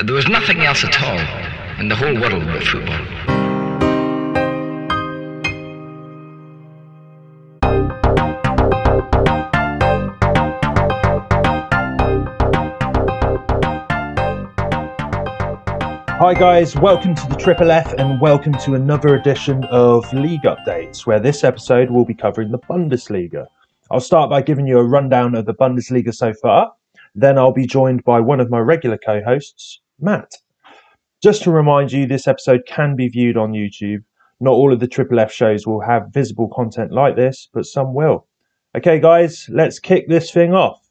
There was nothing else at all in the whole world but football. Hi, guys, welcome to the Triple F and welcome to another edition of League Updates, where this episode will be covering the Bundesliga. I'll start by giving you a rundown of the Bundesliga so far, then I'll be joined by one of my regular co hosts, Matt. Just to remind you, this episode can be viewed on YouTube. Not all of the Triple F shows will have visible content like this, but some will. Okay, guys, let's kick this thing off.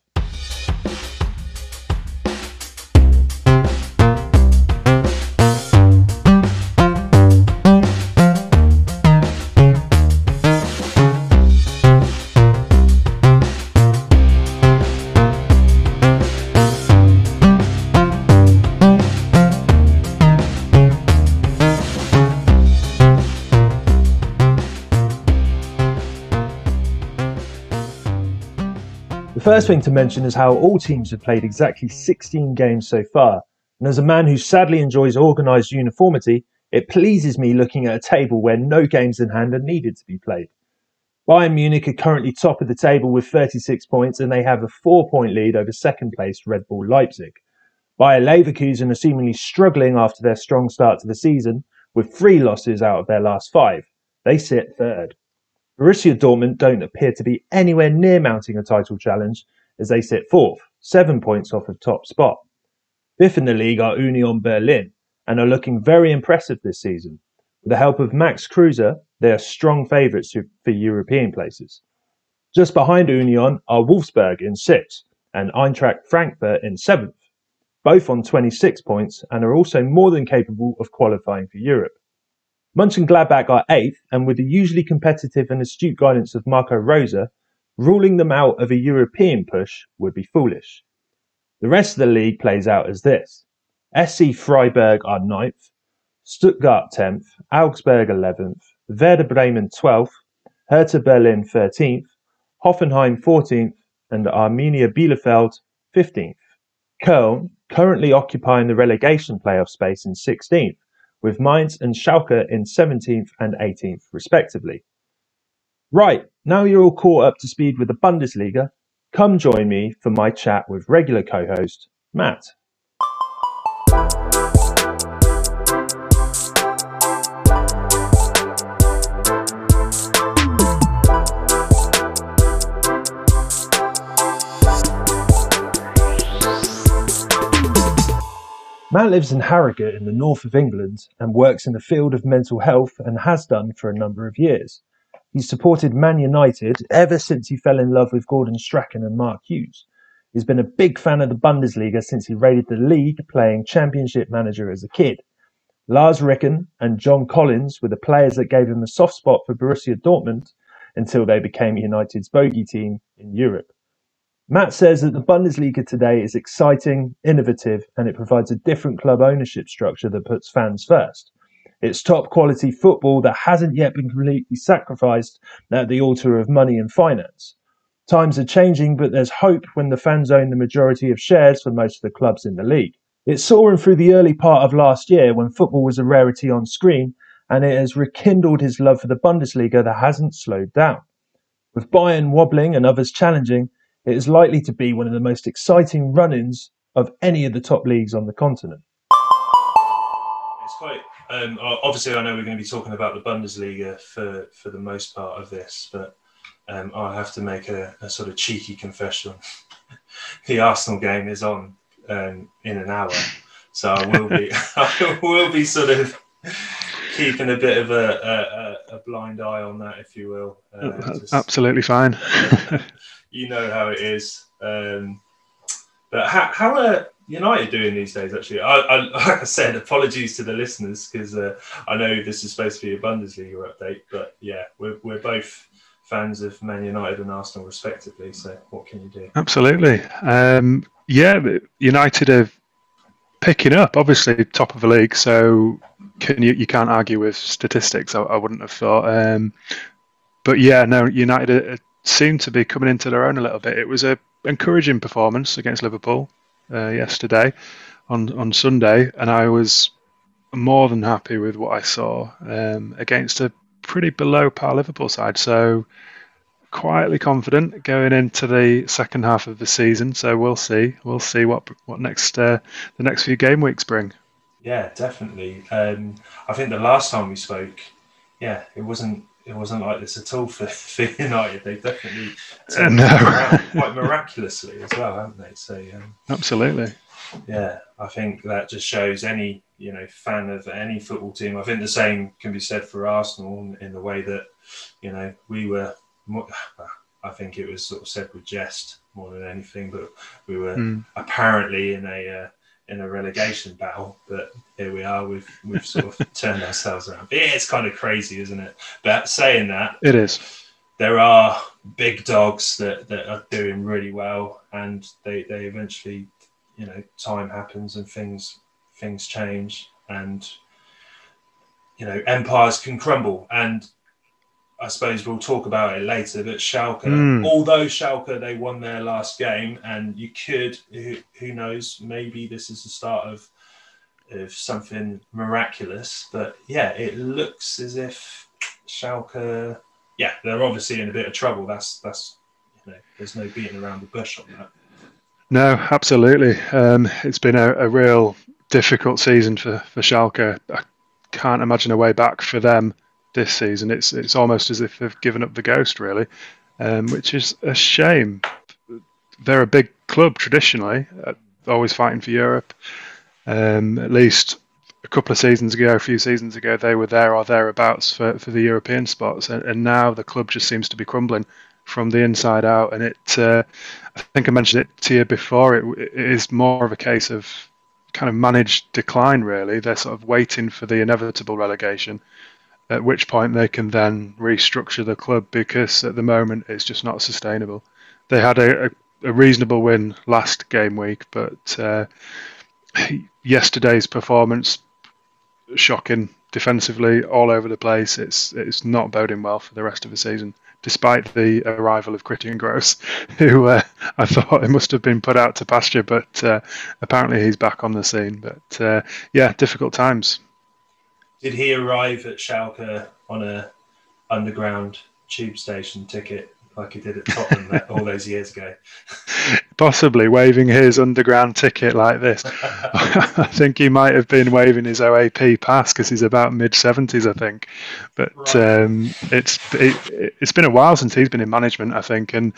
First thing to mention is how all teams have played exactly 16 games so far, and as a man who sadly enjoys organised uniformity, it pleases me looking at a table where no games in hand are needed to be played. Bayern Munich are currently top of the table with 36 points and they have a four point lead over second placed Red Bull Leipzig. Bayer Leverkusen are seemingly struggling after their strong start to the season with three losses out of their last five. They sit third. Borussia Dortmund don't appear to be anywhere near mounting a title challenge as they sit fourth, seven points off of top spot. Fifth in the league are Union Berlin and are looking very impressive this season. With the help of Max Kruse, they are strong favourites for European places. Just behind Union are Wolfsburg in sixth and Eintracht Frankfurt in seventh, both on 26 points and are also more than capable of qualifying for Europe. Mönchengladbach are eighth, and with the usually competitive and astute guidance of Marco Rose, ruling them out of a European push would be foolish. The rest of the league plays out as this. SC Freiburg are ninth, Stuttgart 10th, Augsburg 11th, Werder Bremen 12th, Hertha Berlin 13th, Hoffenheim 14th, and Arminia Bielefeld 15th. Köln, currently occupying the relegation playoff space in 16th, with Mainz and Schalke in 17th and 18th, respectively. Right, now you're all caught up to speed with the Bundesliga, come join me for my chat with regular co host Matt. Matt lives in Harrogate in the north of England and works in the field of mental health and has done for a number of years. He's supported Man United ever since he fell in love with Gordon Strachan and Mark Hughes. He's been a big fan of the Bundesliga since he raided the league playing championship manager as a kid. Lars Ricken and John Collins were the players that gave him a soft spot for Borussia Dortmund until they became United's bogey team in Europe. Matt says that the Bundesliga today is exciting, innovative, and it provides a different club ownership structure that puts fans first. It's top quality football that hasn't yet been completely sacrificed at the altar of money and finance. Times are changing, but there's hope when the fans own the majority of shares for most of the clubs in the league. It saw him through the early part of last year when football was a rarity on screen, and it has rekindled his love for the Bundesliga that hasn't slowed down. With Bayern wobbling and others challenging, it is likely to be one of the most exciting run ins of any of the top leagues on the continent. It's quite. Um, obviously, I know we're going to be talking about the Bundesliga for, for the most part of this, but um, I have to make a, a, sort of cheeky confession. the Arsenal game is on um, in an hour, so I will be I will be sort of keeping a bit of a, a, a blind eye on that, if you will. Uh, just, Absolutely fine. You know how it is. Um, but how, how are United doing these days? Actually, I, I like I said, apologies to the listeners because uh, I know this is supposed to be a Bundesliga update, but yeah, we're we're both fans of Man United and Arsenal respectively. So what can you do? Absolutely, um, yeah. United are picking up, obviously top of the league, so can you you can't argue with statistics. I, I wouldn't have thought. Um, but yeah, no, United are seem to be coming into their own a little bit. It was a encouraging performance against Liverpool uh, yesterday. on on Sunday, and I was more than happy with what I saw um, against a pretty below par Liverpool side. So quietly confident going into the second half of the season. So we'll see. We'll see what what next uh, the next few game weeks bring. Yeah, definitely. Um, I think the last time we spoke, yeah, it wasn't it wasn't like this at all for, for United. They definitely turned No. around quite miraculously as well, haven't they? So um, Absolutely. yeah, I think that just shows any you know fan of any football team. I think the same can be said for Arsenal in- the way that you know we were. I think it was sort of said with jest more than anything, but we were Mm. apparently in a uh, in a relegation battle. But here we are. We've we've sort of turned ourselves around. But it's kind of crazy, isn't it? But saying that, It is. there are big dogs that, that are doing really well and they, they eventually you know time happens and things things change and you know empires can crumble and I suppose we'll talk about it later but Schalke Mm. although Schalke they won their last game and you could who, who knows maybe this is the start of of something miraculous but yeah it looks as if Schalke yeah, they're obviously in a bit of trouble. That's that's you know, there's no beating around the bush on that. No, absolutely. Um, it's been a, a real difficult season for, for Schalke. I can't imagine a way back for them this season. It's it's almost as if they've given up the ghost, really, um, which is a shame. They're a big club traditionally, uh, always fighting for Europe. Um, at least a couple of seasons ago, a few seasons ago, they were there or thereabouts for, for the European spots, and, and now the club just seems to be crumbling from the inside out. And it, uh, I think I mentioned it to you before. It, it is more of a case of kind of managed decline. Really, they're sort of waiting for the inevitable relegation, at which point they can then restructure the club because at the moment it's just not sustainable. They had a, a, a reasonable win last game week, but uh, yesterday's performance shocking defensively all over the place. It's it's not boding well for the rest of the season, despite the arrival of Christian Gross, who uh, I thought it must have been put out to pasture, but uh, apparently he's back on the scene. But uh, yeah, difficult times. Did he arrive at Schalke on a underground tube station ticket like he did at Tottenham that, all those years ago? Possibly waving his underground ticket like this. I think he might have been waving his OAP pass because he's about mid seventies, I think. But Right. um, it's it, it's been a while since he's been in management, I think, and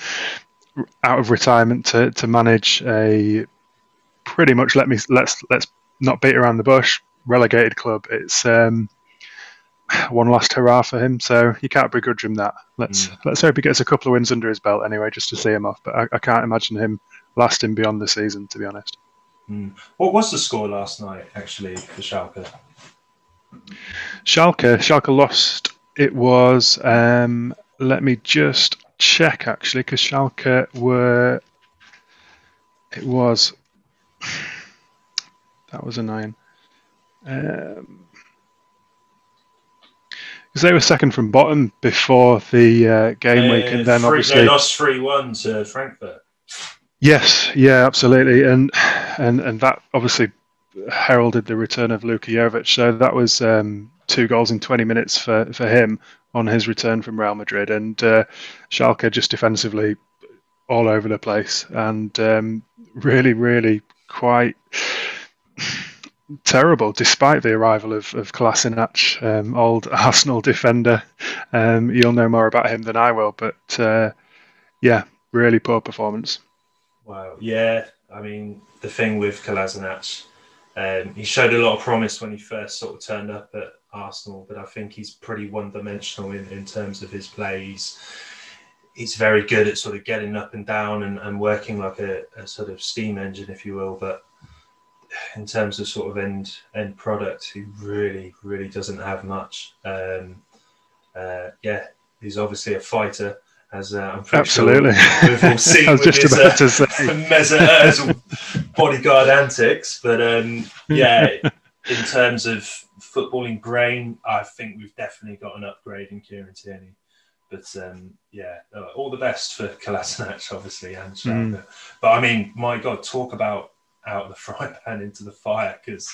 out of retirement to, to manage a pretty much let me let's let's not beat around the bush relegated club. It's um, one last hurrah for him, so you can't begrudge him that. Let's let's hope he gets a couple of wins under his belt anyway, just to see him off. But I, I can't imagine him lasting beyond the season, to be honest. What was the score last night actually for Schalke? Schalke, Schalke lost. It was. Um, let me just check actually, because Schalke were. It was. That was annoying. Um, because they were second from bottom before the uh, game week, and then Uh, three- obviously they lost three one to Frankfurt. Yes, yeah, absolutely, and and and that obviously heralded the return of Luka Jovic. So that was um, two goals in 20 minutes for for him on his return from Real Madrid, and uh, Schalke just defensively all over the place, and um, really, really quite terrible, despite the arrival of of Kolasinac, um, old Arsenal defender. Um, you'll know more about him than I will, but uh, yeah, really poor performance. Wow. Yeah. I mean, the thing with Kolasinac, um, he showed a lot of promise when he first sort of turned up at Arsenal, but I think he's pretty one-dimensional in, in terms of his plays He's, he's very good at sort of getting up and down and, and working like a, a sort of steam engine, if you will. But in terms of sort of end end product, he really, really doesn't have much. Um, uh, yeah, he's obviously a fighter, as uh, I'm pretty Absolutely. sure we've all seen I was with just his, about uh, to say. Mesut bodyguard antics. But um, yeah, in terms of footballing brain, I think we've definitely got an upgrade in Kieran Tierney. But um, yeah, uh, all the best for Kolasinac, obviously, and Schalke. But I mean, my God, talk about out of the frying pan into the fire because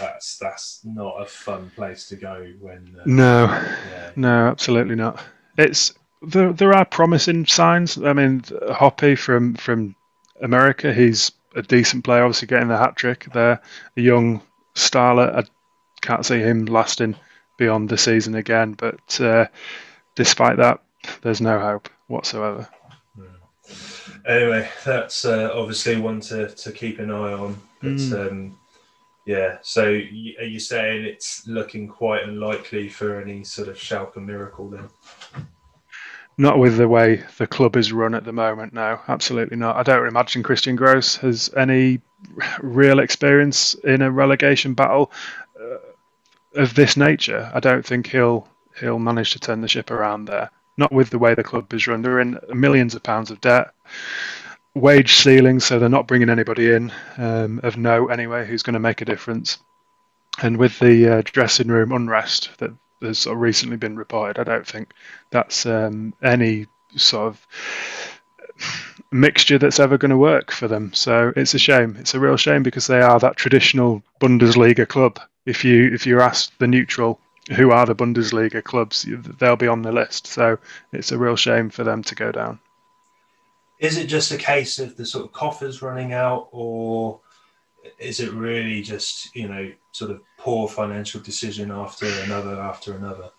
that's that's not a fun place to go when. Uh, No, yeah. no, absolutely not. It's there. There are promising signs. I mean, Hoppe from from America, he's a decent player. Obviously, getting the hat trick there. A young starlet. I can't see him lasting beyond the season again. But uh, despite that, there's no hope whatsoever. Anyway, that's uh, obviously one to, to keep an eye on. But Mm. um, yeah, so are you saying it's looking quite unlikely for any sort of Schalke miracle then? Not with the way the club is run at the moment. No, absolutely not. I don't imagine Christian Gross has any real experience in a relegation battle uh, of this nature. I don't think he'll he'll manage to turn the ship around there. Not with the way the club is run. They're in millions of pounds of debt, wage ceiling, so they're not bringing anybody in um, of note anyway who's going to make a difference. And with the uh, dressing room unrest that has sort of recently been reported, I don't think that's um, any sort of mixture that's ever going to work for them. So it's a shame. It's a real shame because they are that traditional Bundesliga club. If you if you ask the neutral who are the Bundesliga clubs, they'll be on the list. So it's a real shame for them to go down. Is it just a case of the sort of coffers running out, or is it really just, you know, sort of poor financial decision after another after another?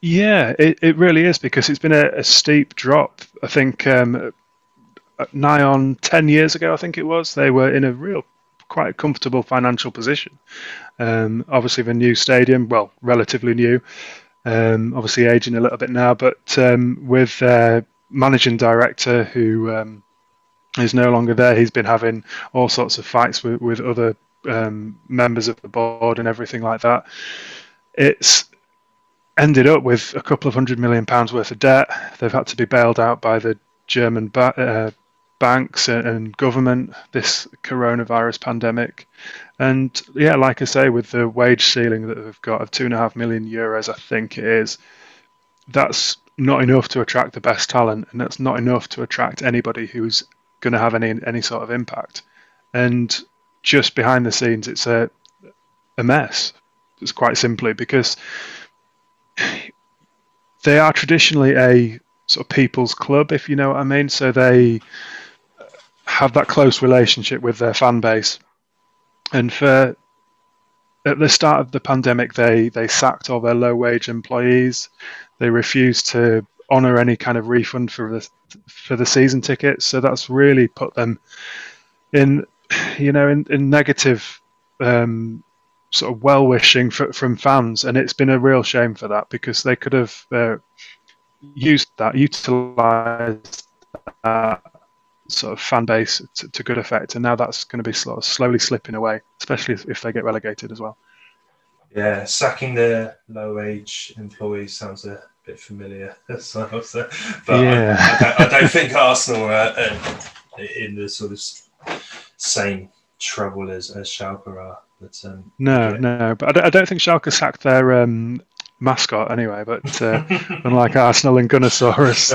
Yeah, it, it really is because it's been a, a steep drop. I think um, nigh on 10 years ago, I think it was, they were in a real, quite a comfortable financial position. Um, obviously, the new stadium, well, relatively new, um, obviously aging a little bit now, but um, with uh, managing director who um, is no longer there, he's been having all sorts of fights with, with other um, members of the board and everything like that. It's ended up with a couple of hundred million pounds worth of debt. They've had to be bailed out by the German ba- uh, banks and, government this coronavirus pandemic. And yeah, like I say, with the wage ceiling that they've got of two and a half million euros, I think it is, that's not enough to attract the best talent, and that's not enough to attract anybody who's going to have any any sort of impact. And just behind the scenes, it's a a mess. It's quite simply because they are traditionally a sort of people's club, if you know what I mean. So they have that close relationship with their fan base. And for at the start of the pandemic, they they sacked all their low wage employees. They refused to honour any kind of refund for the for the season tickets. So that's really put them in, you know, in, in negative um, sort of well wishing from fans, and it's been a real shame for that because they could have uh, used that, utilised that sort of fan base to, to, good effect, and now that's going to be sort of slowly slipping away, especially if, if they get relegated as well. Yeah, sacking the low wage employees sounds a bit familiar. So, but Yeah. I, I, don't, I don't think Arsenal are uh, in the sort of same trouble as, as Schalke are. But um, No, yeah. no, but I don't, I don't think Schalke sacked their um, mascot anyway. But uh, unlike Arsenal and Gunnosaurus,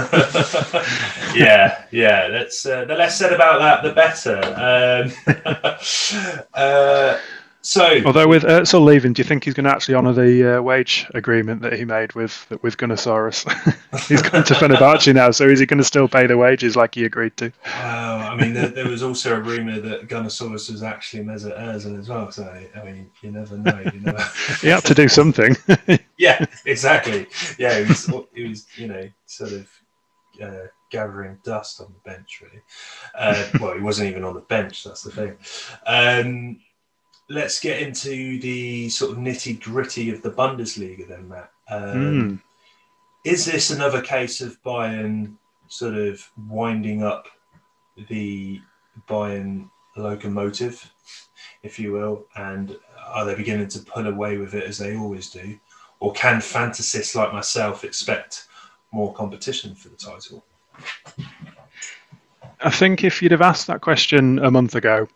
yeah, yeah. That's uh, the less said about that, the better. Um, uh, so, although with Özil leaving, do you think he's going to actually honour the uh, wage agreement that he made with with Gunnosaurus? he's gone to Fenerbahce now, so is he going to still pay the wages like he agreed to? Wow, I mean, there, there was also a rumor that Gunnosaurus was actually Mesut Ozil as well. So, I mean, you never know. You never. He had to do something. yeah, exactly. Yeah, it was, it was, you know, sort of uh, gathering dust on the bench, really. Uh, well, he wasn't even on the bench. That's the thing. Um, let's get into the sort of nitty gritty of the Bundesliga, then, Matt. Um, Mm. Is this another case of Bayern sort of winding up the Bayern locomotive, if you will, and are they beginning to pull away with it as they always do? Or can fantasists like myself expect more competition for the title? I think if you'd have asked that question a month ago,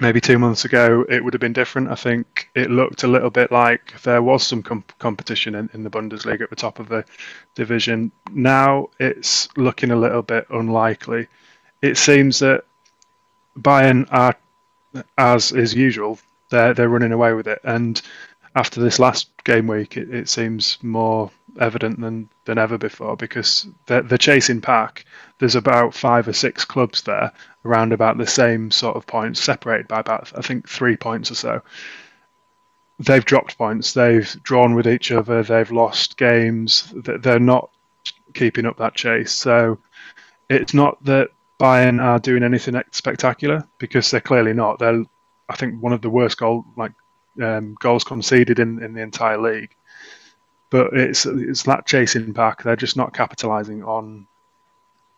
maybe two months ago, it would have been different. I think it looked a little bit like there was some com- competition in, in the Bundesliga at the top of the division. Now it's looking a little bit unlikely. It seems that Bayern are, as is usual, they're they're running away with it. And after this last game week, it, it seems more evident than, than ever before because the the chasing pack. There's about five or six clubs there around about the same sort of points, separated by about I think three points or so. They've dropped points. They've drawn with each other. They've lost games. They're not keeping up that chase. So it's not that Bayern are doing anything spectacular because they're clearly not. They're, I think, one of the worst goal like um, goals conceded in, in the entire league. But it's it's that chasing pack. They're just not capitalising on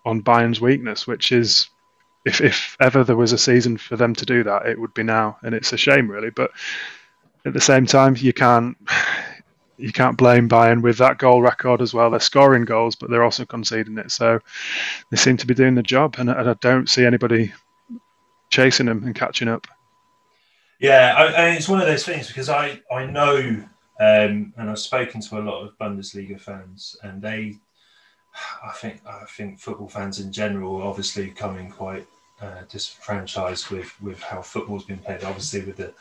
on Bayern's weakness, which is if if ever there was a season for them to do that, it would be now, and it's a shame really. But at the same time, you can't you can't blame Bayern with that goal record as well. They're scoring goals, but they're also conceding it. So they seem to be doing the job, and, I don't see anybody chasing them and catching up. Yeah, I, it's one of those things because I I know, um, and I've spoken to a lot of Bundesliga fans, and they, I think I think football fans in general, obviously coming quite uh, disenfranchised with with how football's been played. Obviously with the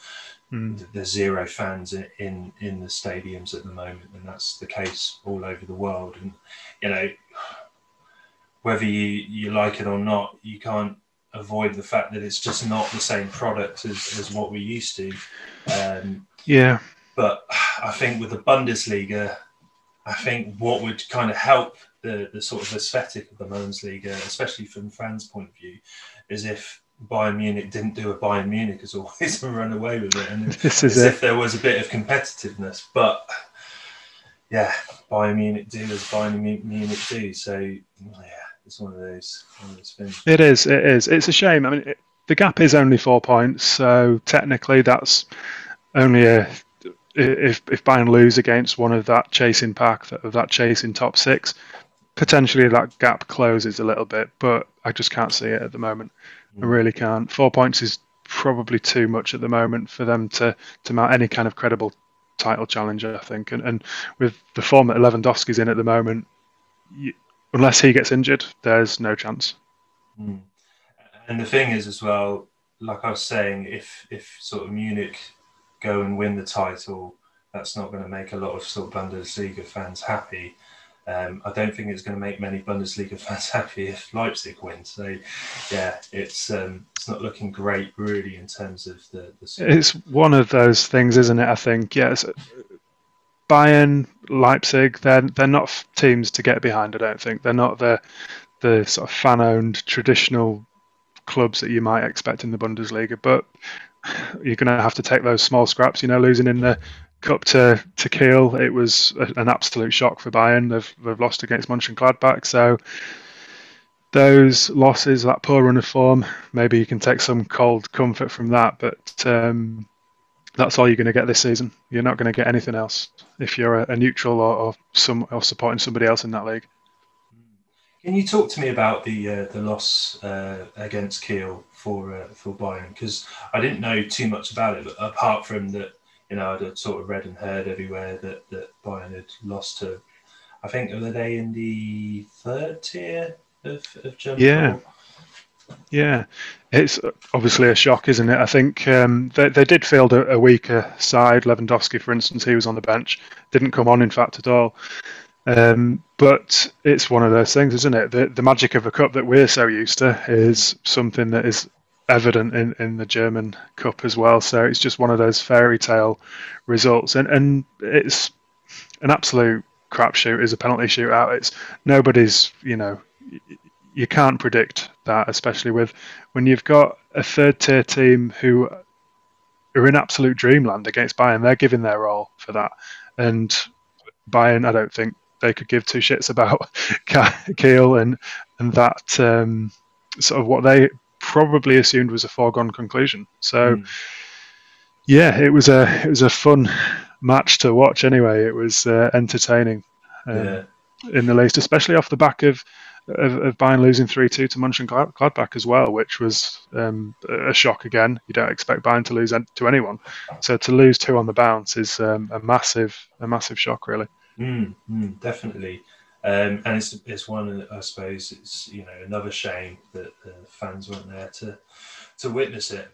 Mm. There's zero fans in, in the stadiums at the moment, and that's the case all over the world. And you know, whether you, you like it or not, you can't avoid the fact that it's just not the same product as, as what we used to. Um, yeah. But I think with the Bundesliga, I think what would kind of help the, the sort of aesthetic of the Bundesliga, especially from fans' point of view, is if Bayern Munich didn't do a Bayern Munich as always and run away with it. And this is as it. if there was a bit of competitiveness. But yeah, Bayern Munich do as Bayern Munich do. So yeah, it's one of those, one of those things. It is. It is. It's a shame. I mean, it, the gap is only four points, so technically that's only a. If if Bayern lose against one of that chasing pack of that chasing top six, potentially that gap closes a little bit, but I just can't see it at the moment. I really can't. Four points is probably too much at the moment for them to to mount any kind of credible title challenger. I think, and and with the form that Lewandowski's in at the moment, you, unless he gets injured, there's no chance. Mm. And the thing is, as well, like I was saying, if if sort of Munich go and win the title, that's not going to make a lot of sort of Bundesliga fans happy. Um, I don't think it's going to make many Bundesliga fans happy if Leipzig win. So, yeah, it's um, it's not looking great really in terms of the. the it's one of those things, isn't it? I think yes. Bayern, Leipzig, they're they're not teams to get behind. I don't think they're not the the sort of fan-owned traditional clubs that you might expect in the Bundesliga. But you're going to have to take those small scraps. You know, losing in the Cup to, to Kiel, it was a, an absolute shock for Bayern. They've, they've lost against Mönchengladbach. So those losses, that poor run of form, maybe you can take some cold comfort from that. But um, that's all you're going to get this season. You're not going to get anything else if you're a, a neutral or, or, some or supporting somebody else in that league. Can you talk to me about the uh, the loss uh, against Kiel for uh, for Bayern? Because I didn't know too much about it, but apart from that you know, I'd sort of read and heard everywhere that, that Bayern had lost to, I think, were they in the third tier of, of German Yeah. Yeah, it's obviously a shock, isn't it? I think um, they, they did field a, a, weaker side. Lewandowski, for instance, he was on the bench, didn't come on, in fact, at all. Um, but it's one of those things, isn't it? The, the magic of a cup that we're so used to is something that is evident in, in the German Cup as well. So it's just one of those fairy tale results, and and it's an absolute crapshoot. Is a penalty shootout. It's nobody's. You know, you can't predict that, especially with when you've got a third tier team who are in absolute dreamland against Bayern. They're giving their all for that, and Bayern, I don't think they could give two shits about Kiel and and that um, sort of what they probably assumed was a foregone conclusion. So, mm. yeah, it was a it was a fun match to watch. Anyway, it was uh, entertaining, um, yeah. in the least, especially off the back of of, of Bayern losing three two to Mönchengladbach as well, which was um, a shock again. You don't expect Bayern to lose to anyone, so to lose two on the bounce is um, a massive a massive shock, really. Mm, mm, definitely. Um, and it's it's one I suppose it's you know another shame that the fans weren't there to to witness it.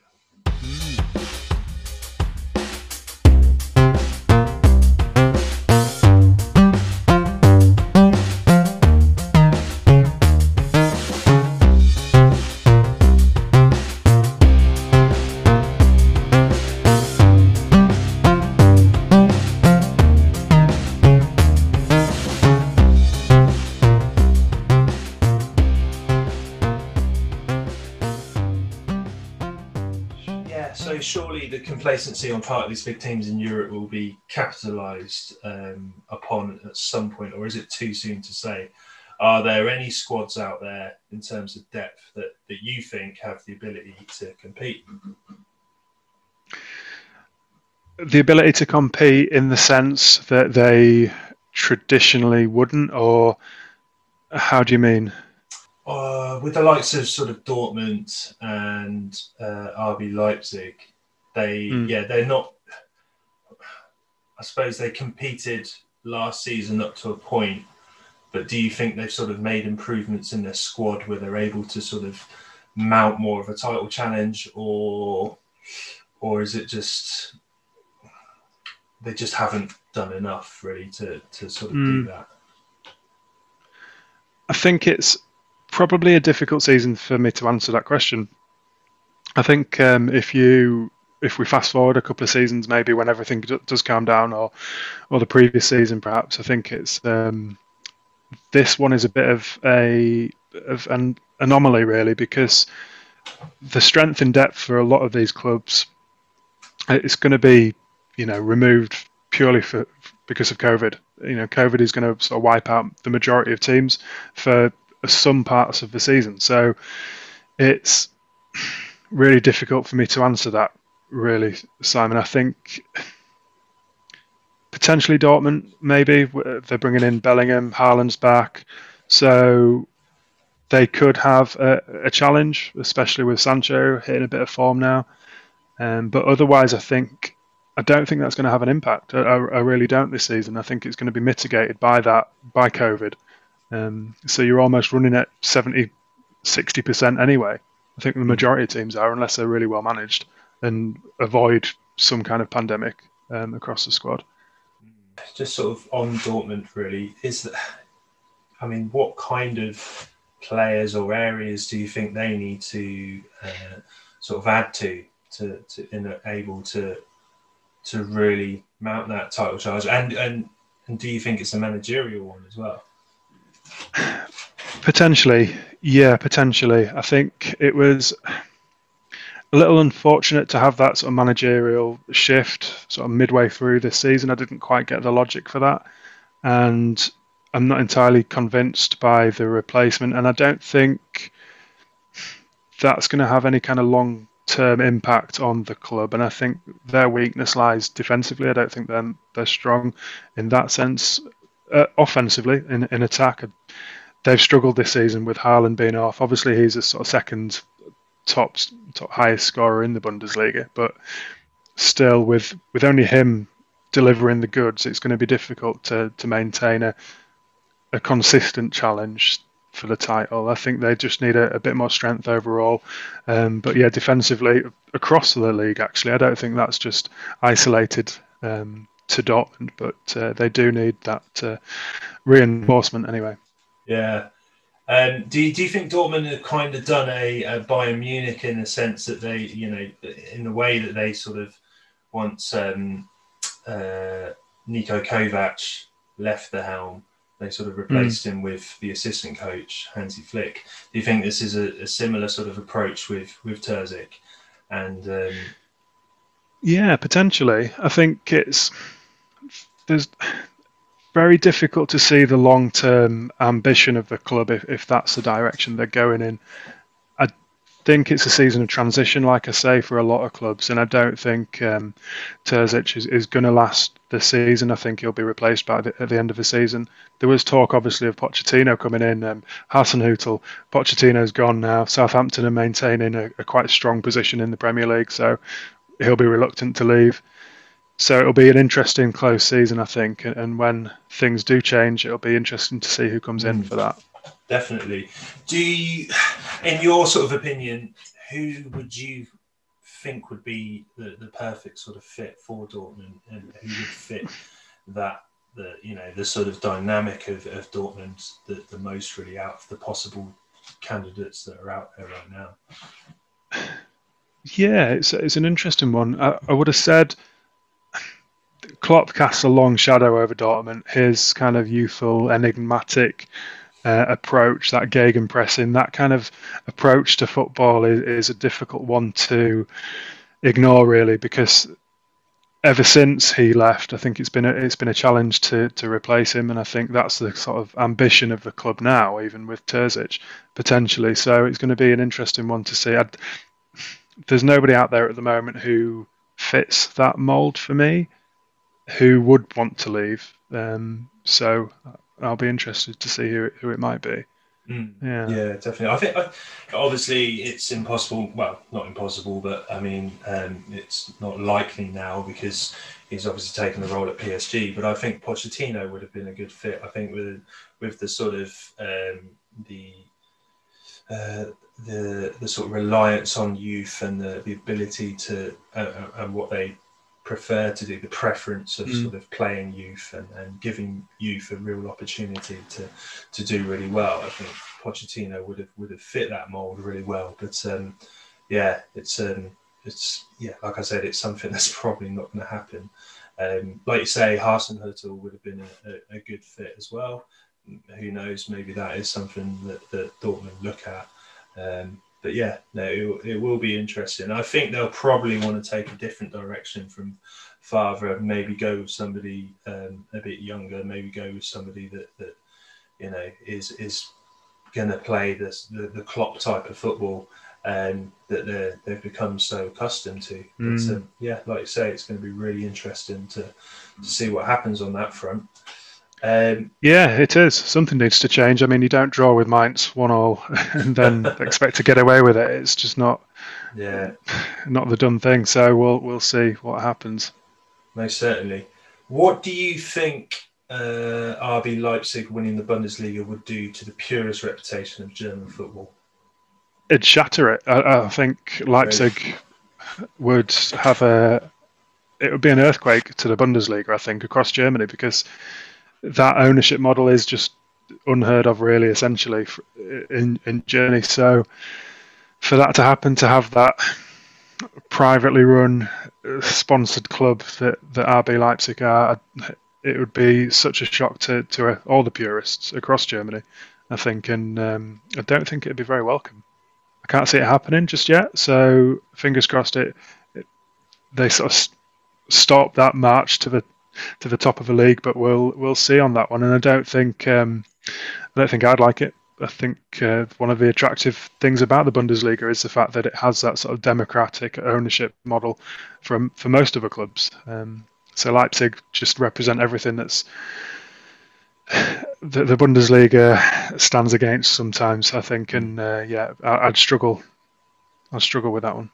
Complacency on part of these big teams in Europe will be capitalised um, upon at some point, or is it too soon to say? Are there any squads out there in terms of depth that, that you think have the ability to compete? The ability to compete in the sense that they traditionally wouldn't, or how do you mean? Uh, with the likes of sort of Dortmund and uh, RB Leipzig, they mm. yeah they're not. I suppose they competed last season up to a point, but do you think they've sort of made improvements in their squad where they're able to sort of mount more of a title challenge, or or is it just they just haven't done enough really to to sort of mm. do hmm. that? I think it's probably a difficult season for me to answer that question. I think um, if you if we fast forward a couple of seasons, maybe when everything does calm down, or or the previous season, perhaps I think it's um, this one is a bit of a of an anomaly really because the strength and depth for a lot of these clubs it's going to be you know removed purely for because of COVID. You know, COVID is going to sort of wipe out the majority of teams for some parts of the season. So it's really difficult for me to answer that really, Simon. I think potentially Dortmund, maybe they're bringing in Bellingham, Haaland's back, so they could have a, a, challenge, especially with Sancho hitting a bit of form now. Um, but otherwise, I think I don't think that's going to have an impact. I, I, really don't this season. I think it's going to be mitigated by that by COVID. Um, so you're almost running at 70, 60 percent anyway. I think the majority of teams are, unless they're really well managed and avoid some kind of pandemic um, across the squad. Just sort of on Dortmund, really, is that, I mean, what kind of players or areas do you think they need to uh, sort of add to to, to in able to to really mount that title charge? And and and do you think it's a managerial one as well? Potentially. Yeah potentially. I think it was a little unfortunate to have that sort of managerial shift sort of midway through this season. I didn't quite get the logic for that, and I'm not entirely convinced by the replacement. And I don't think that's going to have any kind of long term impact on the club. And I think their weakness lies defensively. I don't think they're, they're strong in that sense. Uh, offensively, in, in attack, they've struggled this season with Haaland being off. Obviously, he's a sort of second top, top highest scorer in the Bundesliga, but still with with only him delivering the goods, it's going to be difficult to to maintain a a consistent challenge for the title. I think they just need a, a bit more strength overall. Um, but yeah, defensively across the league, actually, I don't think that's just isolated um, to Dortmund, but uh, they do need that uh, reinforcement anyway. Yeah, um, do, you, do you think Dortmund have kind of done a, a Bayern Munich in the sense that they, you know, in the way that they sort of once um, uh, Niko Kovac left the helm, they sort of hmm. replaced mm. him with the assistant coach Hansi Flick. Do you think this is a, a similar sort of approach with with Terzic? And um... yeah, potentially. I think it's there's very difficult to see the long term ambition of the club if, if that's the direction they're going in. I think it's a season of transition, like I say, for a lot of clubs, and I don't think um, Terzic is, is going to last the season. I think he'll be replaced by the, at the end of the season. There was talk, obviously, of Pochettino coming in. Um, Hasenhüttl, Pochettino's gone now. Southampton are maintaining a, a quite strong position in the Premier League, so he'll be reluctant to leave so it'll be an interesting close season, I think. And when things do change, it'll be interesting to see who comes in mm. for that. Definitely. Do you, in your sort of opinion, who would you think would be the, the perfect sort of fit for Dortmund, and who would fit that the you know the sort of dynamic of, of Dortmund the, the most really out of the possible candidates that are out there right now? Yeah, it's it's an interesting one. I, I would have said Klopp casts a long shadow over Dortmund. His kind of youthful, enigmatic uh, approach, that gegenpressing, that kind of approach to football is, is a difficult one to ignore, really, because ever since he left, I think it's been a, it's been a challenge to to replace him, and I think that's the sort of ambition of the club now, even with Terzic potentially. So it's going to be an interesting one to see. I'd, there's nobody out there at the moment who fits that mold for me, who would want to leave. Um, so I'll be interested to see who who it might be. Mm. Yeah, yeah, definitely. I think obviously it's impossible. Well, not impossible, but I mean, um, it's not likely now because he's obviously taken the role at PSG. But I think Pochettino would have been a good fit. I think with with the sort of um, the uh, the the sort of reliance on youth and the, the ability to uh, uh and what they prefer to do, the preference of mm. sort of playing youth and, and giving youth a real opportunity to to do really well. I think Pochettino would have would have fit that mold really well. But um, yeah, it's um, it's yeah, like I said, it's something that's probably not going to happen. Um, like you say, Hasenhüttl would have been a, a, a, good fit as well. Who knows? Maybe that is something that, that Dortmund look at. Um, but yeah, no, it, it, will be interesting. I think they'll probably want to take a different direction from Favre. Maybe go with somebody um, a bit younger. Maybe go with somebody that, that you know is is going to play this the, the Klopp type of football um, that they they've become so accustomed to. Mm. But um, yeah, like you say, it's going to be really interesting to, to see what happens on that front. Um, yeah, it is. Something needs to change. I mean, you don't draw with Mainz one all and then expect to get away with it. It's just not. Yeah. Not the done thing. So we'll we'll see what happens. Most certainly. What do you think uh, RB Leipzig winning the Bundesliga would do to the purest reputation of German football? It'd shatter it. I, I think Leipzig would have a. It would be an earthquake to the Bundesliga, I think, across Germany because that ownership model is just unheard of, really, essentially, in in Germany. So for that to happen, to have that privately run, uh, sponsored club that that RB Leipzig are, it would be such a shock to to uh, all the purists across Germany. I think, and um, I don't think it'd be very welcome. I can't see it happening just yet. So fingers crossed, it, it they sort of stop that march to the to the top of the league, but we'll we'll see on that one. And I don't think um, I don't think I'd like it. I think uh, one of the attractive things about the Bundesliga is the fact that it has that sort of democratic ownership model from for most of the clubs. Um, so Leipzig just represent everything that's the, the Bundesliga stands against sometimes. I think, and uh, yeah, I, would struggle. I'd struggle with that one.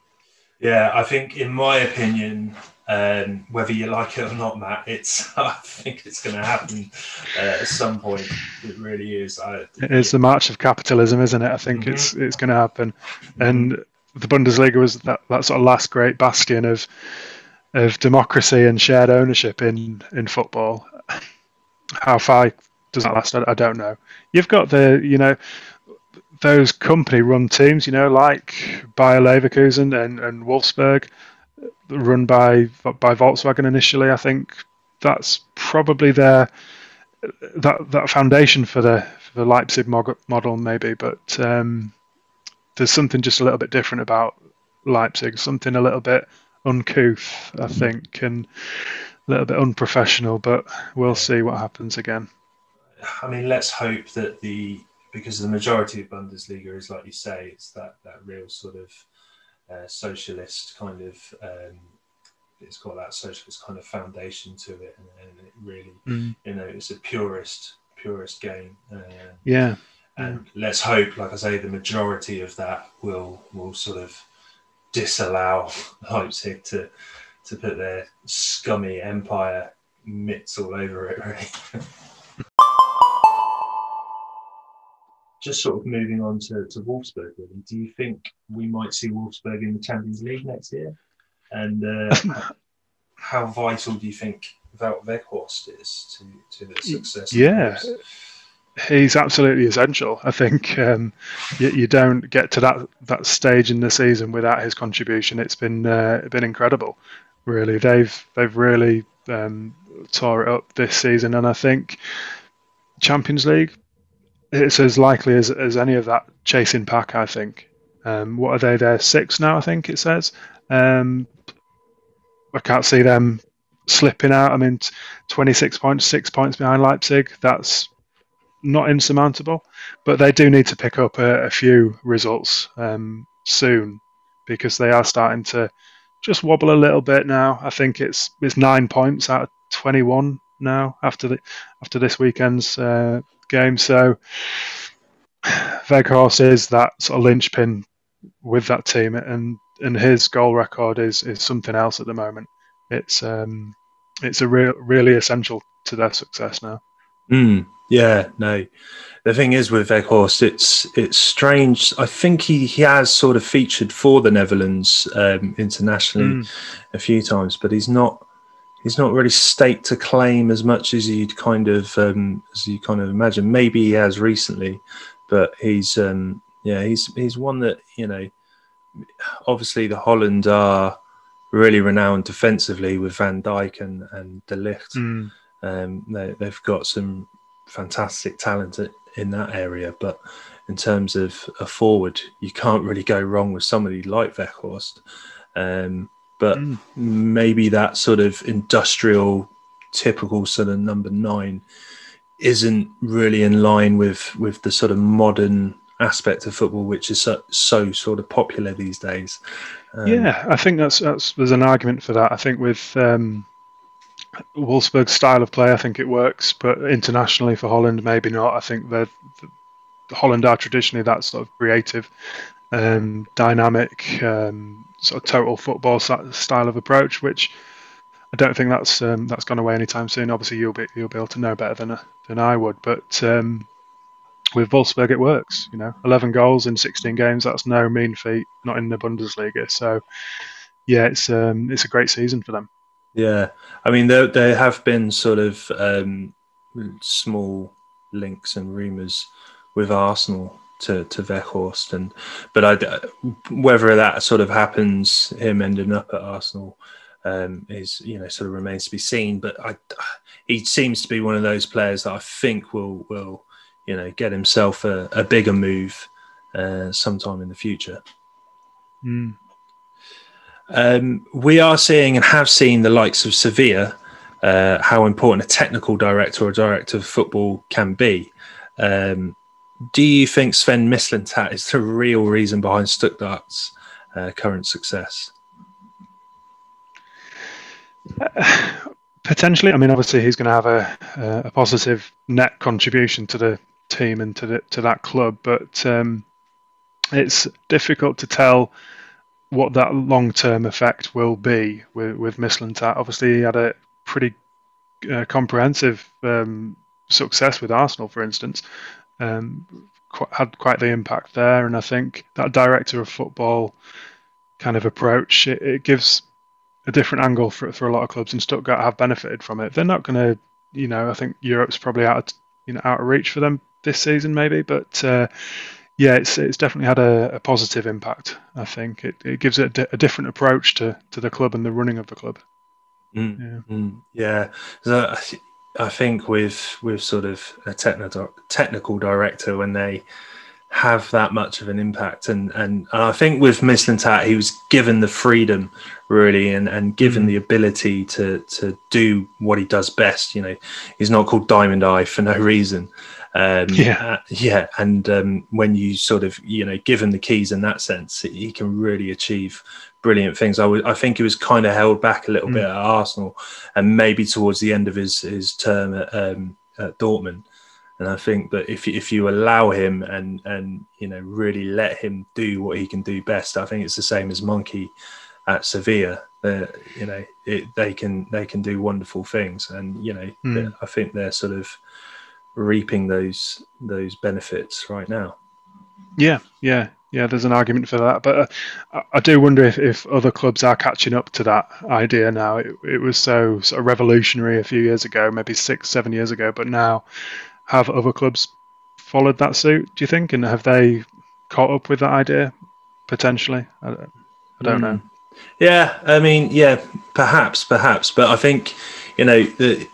Yeah, I think, in my opinion, um, whether you like it or not, Matt, it's I think it's going to happen uh, at some point. It really is. I, it's the march of capitalism, isn't it? I think mm-hmm. it's it's going to happen, and the Bundesliga was that, that sort of last great bastion of of democracy and shared ownership in in football. How far does that last? I, I don't know. You've got the you know those company run teams, you know, like Bayer Leverkusen and, and Wolfsburg run by by Volkswagen initially. I think that's probably their that that foundation for the for the Leipzig model maybe, but um, there's something just a little bit different about Leipzig, something a little bit uncouth, I think, and a little bit unprofessional. But we'll see what happens again. I mean, let's hope that the because the majority of Bundesliga is like you say, it's that that real sort of uh, socialist kind of um, it's got that socialist kind of foundation to it, and, and it really, mm. you know, it's a purist purist game. Uh, yeah. And let's hope, like I say, the majority of that will will sort of disallow Leipzig to to put their scummy empire mitts all over it. Really. just sort of moving on to, to Wolfsburg, really, do you think we might see Wolfsburg in the Champions League next year? And uh, how vital do you think Wout Weghorst is to, to the success? Yeah, he's absolutely essential. I think um, you, you, don't get to that that stage in the season without his contribution. It's been uh, been incredible, really. They've they've really um, tore it up this season, and I think Champions League it's as likely as, as any of that chasing pack. I think. Um, what are they? They're six now. I think it says. Um, I can't see them slipping out. I mean, 26 points, six points behind Leipzig. That's not insurmountable, but they do need to pick up a, a few results um, soon because they are starting to just wobble a little bit now. I think it's it's nine points out of 21 now after the after this weekend's uh, game. So Weghorst is that sort of linchpin with that team, and and his goal record is is something else at the moment. It's um it's a real really essential to their success now. Mm, yeah, no. The thing is with Weghorst, it's it's strange. I think he, he has sort of featured for the Netherlands um, internationally mm. a few times, but he's not he's not really staked to claim as much as you'd kind of um, as you kind of imagine. Maybe he has recently, but he's um, yeah he's he's one that you know. Obviously, the Holland are really renowned defensively with Van Dijk and and De Ligt. Mm. Um, they, they've got some fantastic talent in that area, but in terms of a forward, you can't really go wrong with somebody like Weghorst. Um, but mm. maybe that sort of industrial, typical sort of number nine isn't really in line with with the sort of modern aspect of football, which is so, so sort of popular these days. Um, yeah, I think that's that's there's an argument for that. I think with um, Wolfsburg's style of play, I think it works, but internationally for Holland, maybe not. I think that Holland are traditionally that sort of creative, um, dynamic, um, sort of total football style of approach, which I don't think that's um, that's gone away anytime soon. Obviously, you'll be you'll be able to know better than than I would, but um, with Wolfsburg, it works. You know, 11 goals in 16 games. That's no mean feat, not in the Bundesliga. So, yeah, it's um, it's a great season for them. Yeah, I mean, there, there have been sort of um, small links and rumours with Arsenal to to Weghorst, and but I, whether that sort of happens, him ending up at Arsenal, um, is you know sort of remains to be seen. But I, he seems to be one of those players that I think will will you know get himself a, a bigger move uh, sometime in the future. Mm. Um, we are seeing and have seen the likes of Sevilla, uh, how important a technical director or director of football can be. Um, do you think Sven Mislintat is the real reason behind Stuttgart's uh, current success? Uh, potentially. I mean, obviously, he's going to have a, a, positive net contribution to the team and to the, to that club, but um, it's difficult to tell what that long term effect will be with with Mislintat. Obviously, he had a pretty uh, comprehensive um, success with Arsenal, for instance. Um, quite, had quite the impact there, and I think that director of football kind of approach it, it gives a different angle for for a lot of clubs, and Stuttgart have benefited from it. They're not going to, you know, I think Europe's probably out of you know out of reach for them this season, maybe, but. Uh, yeah, it's it's definitely had a, a positive impact. I think it, it gives it a, different approach to, to the club and the running of the club. Mm, yeah, mm, yeah. So I, think with with sort of a technical technical director when they have that much of an impact, and and, and I think with Mislintat he was given the freedom really and and given mm. the ability to to do what he does best. You know, he's not called Diamond Eye for no reason. Um, yeah, uh, yeah, and um, when you sort of you know give him the keys in that sense, he can really achieve brilliant things. I, w- I think he was kind of held back a little mm. bit at Arsenal, and maybe towards the end of his his term at, um, at Dortmund. And I think that if if you allow him and and you know really let him do what he can do best, I think it's the same as Monchi at Sevilla. You know, it, they can they can do wonderful things, and you know, mm. I think they're sort of reaping those those benefits right now. Yeah, yeah, yeah. There's an argument for that, but uh, I do wonder if, if other clubs are catching up to that idea now. It, it was so sort of revolutionary a few years ago, maybe six, seven years ago, but now have other clubs followed that suit? Do you think, and have they caught up with that idea potentially? I, I don't mm. know. Yeah, I mean, yeah, perhaps, perhaps, but I think you know the,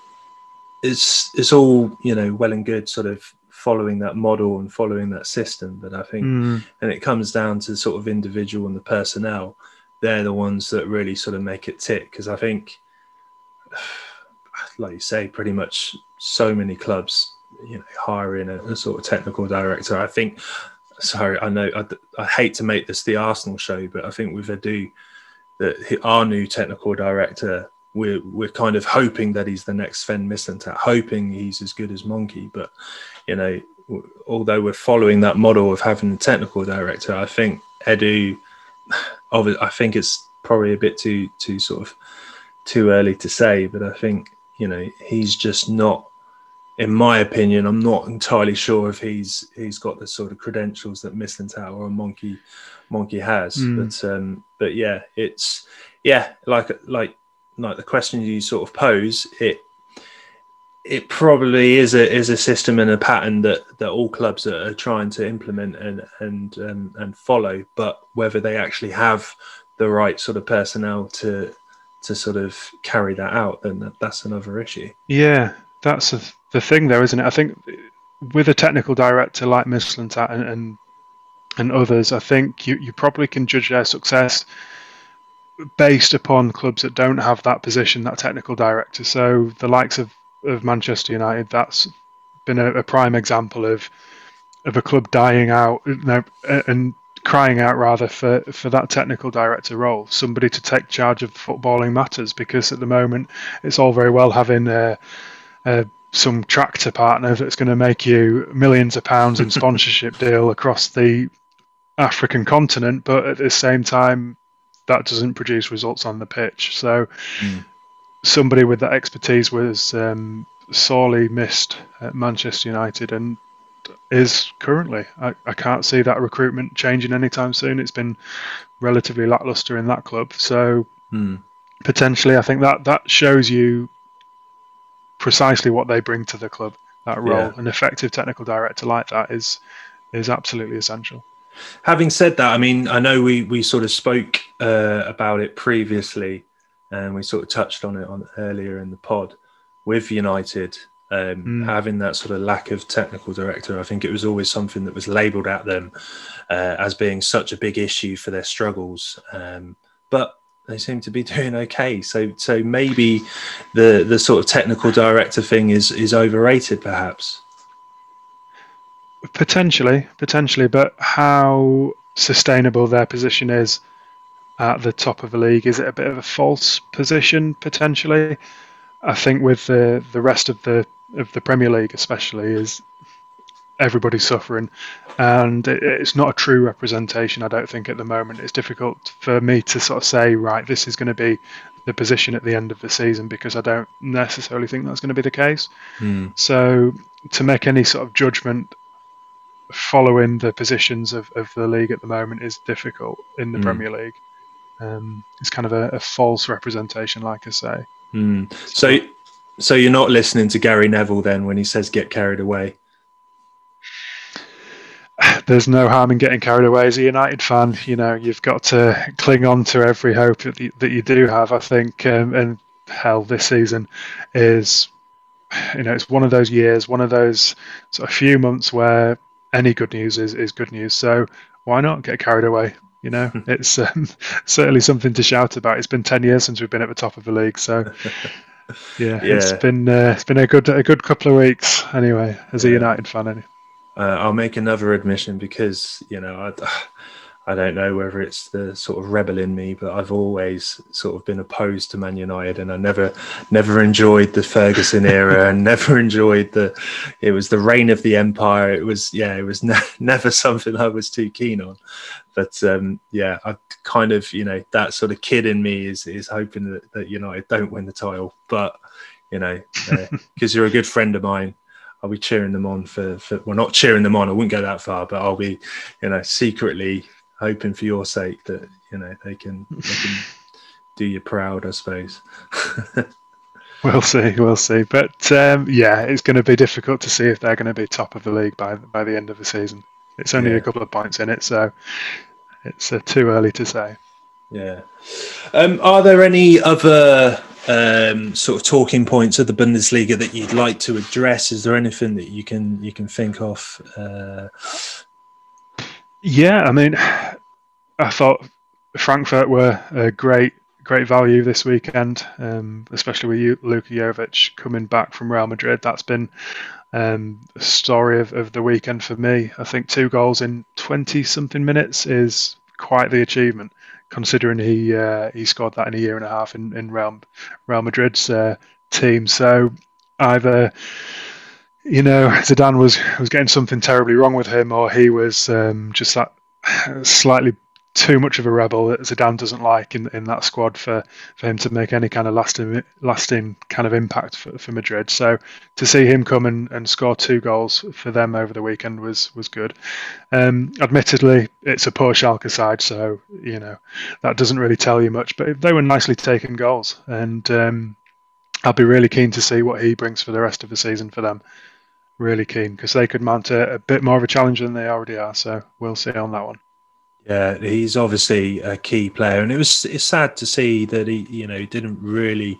it's it's all you know well and good, sort of following that model and following that system. But I think, mm. and it comes down to sort of individual and the personnel. They're the ones that really sort of make it tick. Because I think, like you say, pretty much so many clubs, you know, hiring a, a sort of technical director. I think. Sorry, I know I, I hate to make this the Arsenal show, but I think with Edu, that our new technical director we're we're kind of hoping that he's the next Sven Mislintat, hoping he's as good as Monchi. But you know, although we're following that model of having a technical director, I think Edu, I think it's probably a bit too too sort of too early to say. But I think you know he's just not. In my opinion, I'm not entirely sure if he's he's got the sort of credentials that Mislintat or Monchi Monchi has. Mm. But um, but yeah, it's yeah, like like like the question you sort of pose, it it probably is a is a system and a pattern that that all clubs are, trying to implement and and um, and follow. But whether they actually have the right sort of personnel to to sort of carry that out, then that, that's another issue. Yeah, that's a, the thing, though, isn't it? I think with a technical director like Mislintat and, and and others, I think you, you probably can judge their success based upon clubs that don't have that position, that technical director. So the likes of, of Manchester United, that's been a, a prime example of of a club dying out and crying out rather for, for that technical director role, somebody to take charge of footballing matters. Because at the moment, it's all very well having a, a, some tractor partner that's going to make you millions of pounds in sponsorship deal across the African continent, but at the same time, that doesn't produce results on the pitch. So mm. Somebody with that expertise was um, sorely missed at Manchester United and is currently. I, I can't see that recruitment changing anytime soon. It's been relatively lackluster in that club. So mm. potentially, I think that that shows you precisely what they bring to the club. That role, yeah. an effective technical director like that is is absolutely essential. Having said that, I mean, I know we we sort of spoke uh, about it previously, and we sort of touched on it on earlier in the pod with United um, mm. having that sort of lack of technical director. I think it was always something that was labelled at them uh, as being such a big issue for their struggles, um, but they seem to be doing okay. So so maybe the the sort of technical director thing is is overrated, perhaps. Potentially, potentially, but how sustainable their position is at the top of the league is it a bit of a false position potentially? I think with the the rest of the of the Premier League, especially, is everybody's suffering, and it, it's not a true representation. I don't think at the moment. It's difficult for me to sort of say, right, this is going to be the position at the end of the season because I don't necessarily think that's going to be the case. Mm. So to make any sort of judgment following the positions of, of the league at the moment is difficult in the mm. Premier League. Um, it's kind of a, a, false representation, like I say. Mm. So, so you're not listening to Gary Neville then when he says "get carried away." There's no harm in getting carried away as a United fan. You know, you've got to cling on to every hope that you, that you do have. I think, um, and hell, this season is you know, it's one of those years, one of those sort of few months where any good news is, is good news. So why not get carried away? You know, it's um, certainly something to shout about. It's been ten years since we've been at the top of the league, so yeah, yeah. it's been uh, it's been a good a good couple of weeks anyway. As a United fan, anyway. Uh, I'll make another admission because you know I, I don't know whether it's the sort of rebel in me, but I've always sort of been opposed to Man United, and I never, never enjoyed the Ferguson era, and never enjoyed the. It was the reign of the empire. It was, yeah, it was ne- never something I was too keen on. But um, yeah, I kind of, you know, that sort of kid in me is is hoping that, that United don't win the title, but you know, because uh, you're a good friend of mine, I'll be cheering them on for, for well, not cheering them on. I wouldn't go that far, but I'll be, you know, secretly hoping for your sake that you know they can they can do you proud, I suppose. we'll see, we'll see. But um, yeah, it's going to be difficult to see if they're going to be top of the league by by the end of the season. It's only Yeah. a couple of points in it, so it's uh, too early to say. Yeah. Um, are there any other um, sort of talking points of the Bundesliga that you'd like to address? Is there anything that you can you can think of? Uh, Yeah, I mean, I thought Frankfurt were a great, great value this weekend, um, especially with you, Luka Jovic coming back from Real Madrid. That's been um, the story of, of the weekend for me. I think two goals in 20 something minutes is quite the achievement, considering he uh, he scored that in a year and a half in, in Real, Real Madrid's uh, team. So either you know, Zidane was was getting something terribly wrong with him, or he was um, just that slightly too much of a rebel that Zidane doesn't like in in that squad for, for him to make any kind of lasting lasting kind of impact for, for Madrid. So to see him come and, and score two goals for them over the weekend was was good. Um, admittedly, it's a poor Schalke side, so you know that doesn't really tell you much. But they were nicely taken goals, and um, I'll be really keen to see what he brings for the rest of the season for them really keen because they could mount a, a, bit more of a challenge than they already are. So we'll see on that one. Yeah, he's obviously a key player, and it was it's sad to see that he, you know, didn't really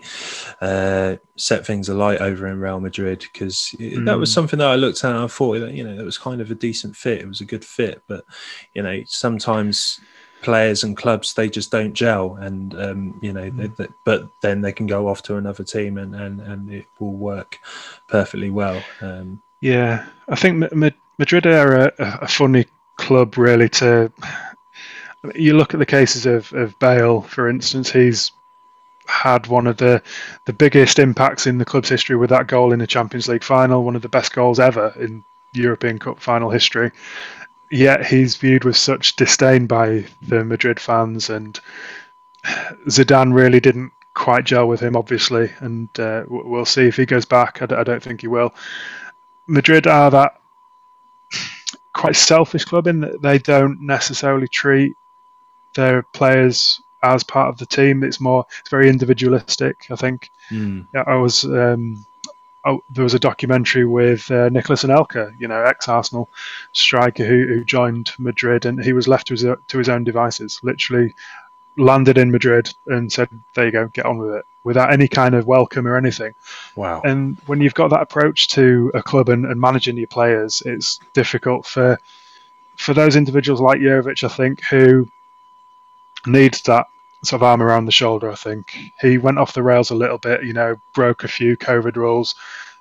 uh, set things alight over in Real Madrid because mm. that was something that I looked at and I thought that you know that was kind of a decent fit. It was a good fit, but you know sometimes players and clubs they just don't gel, and um, you know, mm. they, they, but then they can go off to another team and and and it will work perfectly well. Um, yeah, I think Madrid are a, a funny club, really. To you look at the cases of, of Bale, for instance, he's had one of the the biggest impacts in the club's history with that goal in the Champions League final, one of the best goals ever in European Cup final history. Yet he's viewed with such disdain by the Madrid fans, and Zidane really didn't quite gel with him, obviously, and uh, we'll see if he goes back. I don't think he will. Madrid are that quite selfish club in that they don't necessarily treat their players as part of the team. It's more, it's very individualistic. I think. Mm. Yeah, I was. Um, oh, there was a documentary with uh, Nicolas Anelka, you know, ex-Arsenal striker who, who joined Madrid, and he was left to his, to his own devices. Literally, landed in Madrid and said, "There you go, get on with it," without any kind of welcome or anything. Wow! And when you've got that approach to a club and, and managing your players, it's difficult for for those individuals like Jovic, I think, who needs that sort of arm around the shoulder. I think he went off the rails a little bit. You know, broke a few COVID rules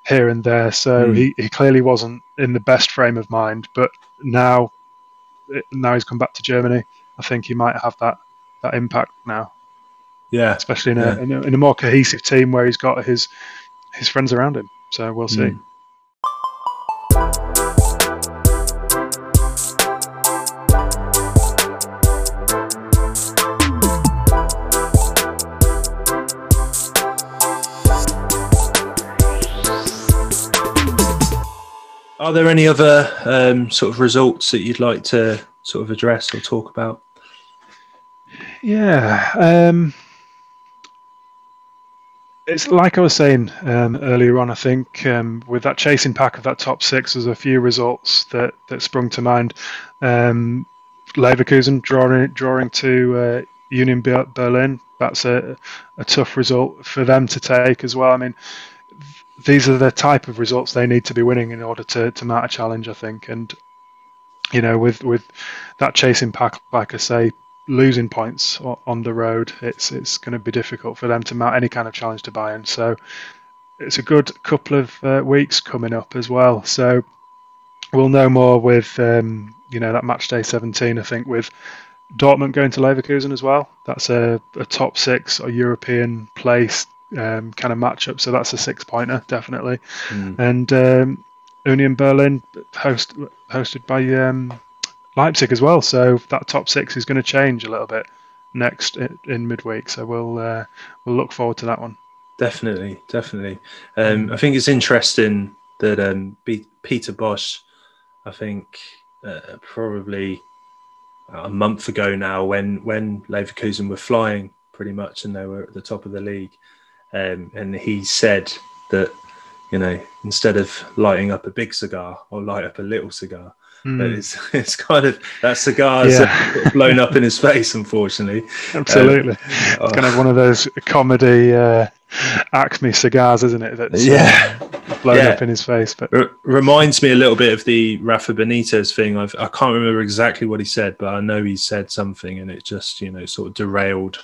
here and there, so Mm. he, he clearly wasn't in the best frame of mind. But now, now he's come back to Germany. I think he might have that that impact now, Yeah, especially in a, Yeah. in a in a more cohesive team where he's got his his friends around him. So we'll see. Mm. Are there any other um, sort of results that you'd like to sort of address or talk about? Yeah. Um, it's like I was saying um, earlier on. I think um, with that chasing pack of that top six, there's a few results that, that sprung to mind. Um, Leverkusen drawing drawing to uh, Union Berlin. That's a, a tough result for them to take as well. I mean, these are the type of results they need to be winning in order to, to mount a challenge. I think, and you know, with with that chasing pack, like I say, losing points on the road, it's it's going to be difficult for them to mount any kind of challenge to Bayern. So it's a good couple of uh, weeks coming up as well. So we'll know more with um, you know that match day 17. I think with Dortmund going to Leverkusen as well. That's a, a top six or European place um, kind of matchup. So that's a six pointer definitely. Mm. And um, Union Berlin host hosted by um, Leipzig as well. So that top six is going to change a little bit next in, midweek. So we'll uh, we'll look forward to that one. Definitely, definitely. Um, I think it's interesting that um, Peter Bosz, I think uh, probably a month ago now, when when Leverkusen were flying pretty much and they were at the top of the league, um, and he said that you know instead of lighting up a big cigar or light up a little cigar. Mm. It's, it's kind of that cigar's yeah. blown up in his face, unfortunately. Absolutely, um, it's kind of one of those comedy uh, Acme cigars, isn't it? That's uh, yeah, uh, blown yeah. up in his face. But R- reminds me a little bit of the Rafa Benitez thing. I've, I can't remember exactly what he said, but I know he said something, and it just you know sort of derailed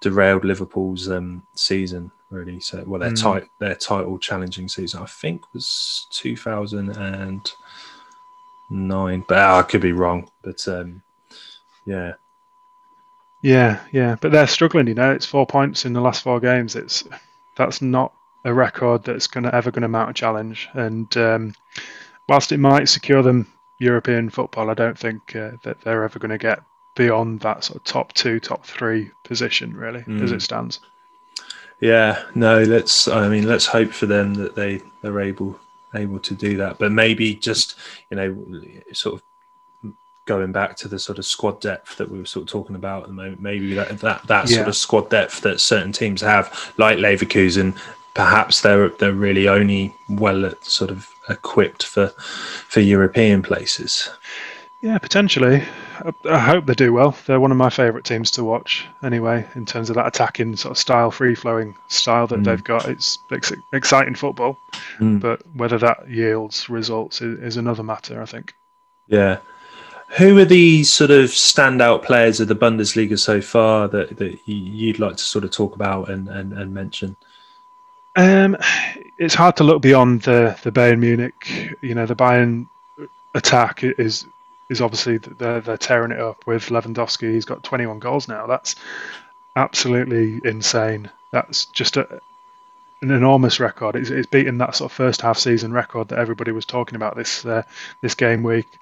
derailed Liverpool's um, season really. So well, their mm. tight their title challenging season I think was two thousand and nine, but ah, I could be wrong. But um, yeah, yeah, yeah, but they're struggling. You know, it's four points in the last four games. It's that's not a record that's going to ever going to mount a challenge. And um, whilst it might secure them European football, I don't think uh, that they're ever going to get beyond that sort of top two, top three position, really, mm. as it stands. Yeah, no, let's. I mean, let's hope for them that they they're able able to do that. But maybe just you know, sort of going back to the sort of squad depth that we were sort of talking about at the moment, maybe that that, that yeah. sort of squad depth that certain teams have, like Leverkusen, perhaps they're they're really only well sort of equipped for for European places. Yeah, potentially. I hope they do well. They're one of my favourite teams to watch, anyway, in terms of that attacking sort of style, free flowing style that mm. they've got. It's exciting football, mm. but whether that yields results is, is another matter, I think. Yeah, who are the sort of standout players of the Bundesliga so far that, that you'd like to sort of talk about and, and, and mention? Um, it's hard to look beyond the the Bayern Munich. You know, the Bayern attack is is obviously they're they're tearing it up with Lewandowski. He's got 21 goals now. That's absolutely insane. That's just a, an enormous record. It's, it's beaten that sort of first half season record that everybody was talking about this uh, this game week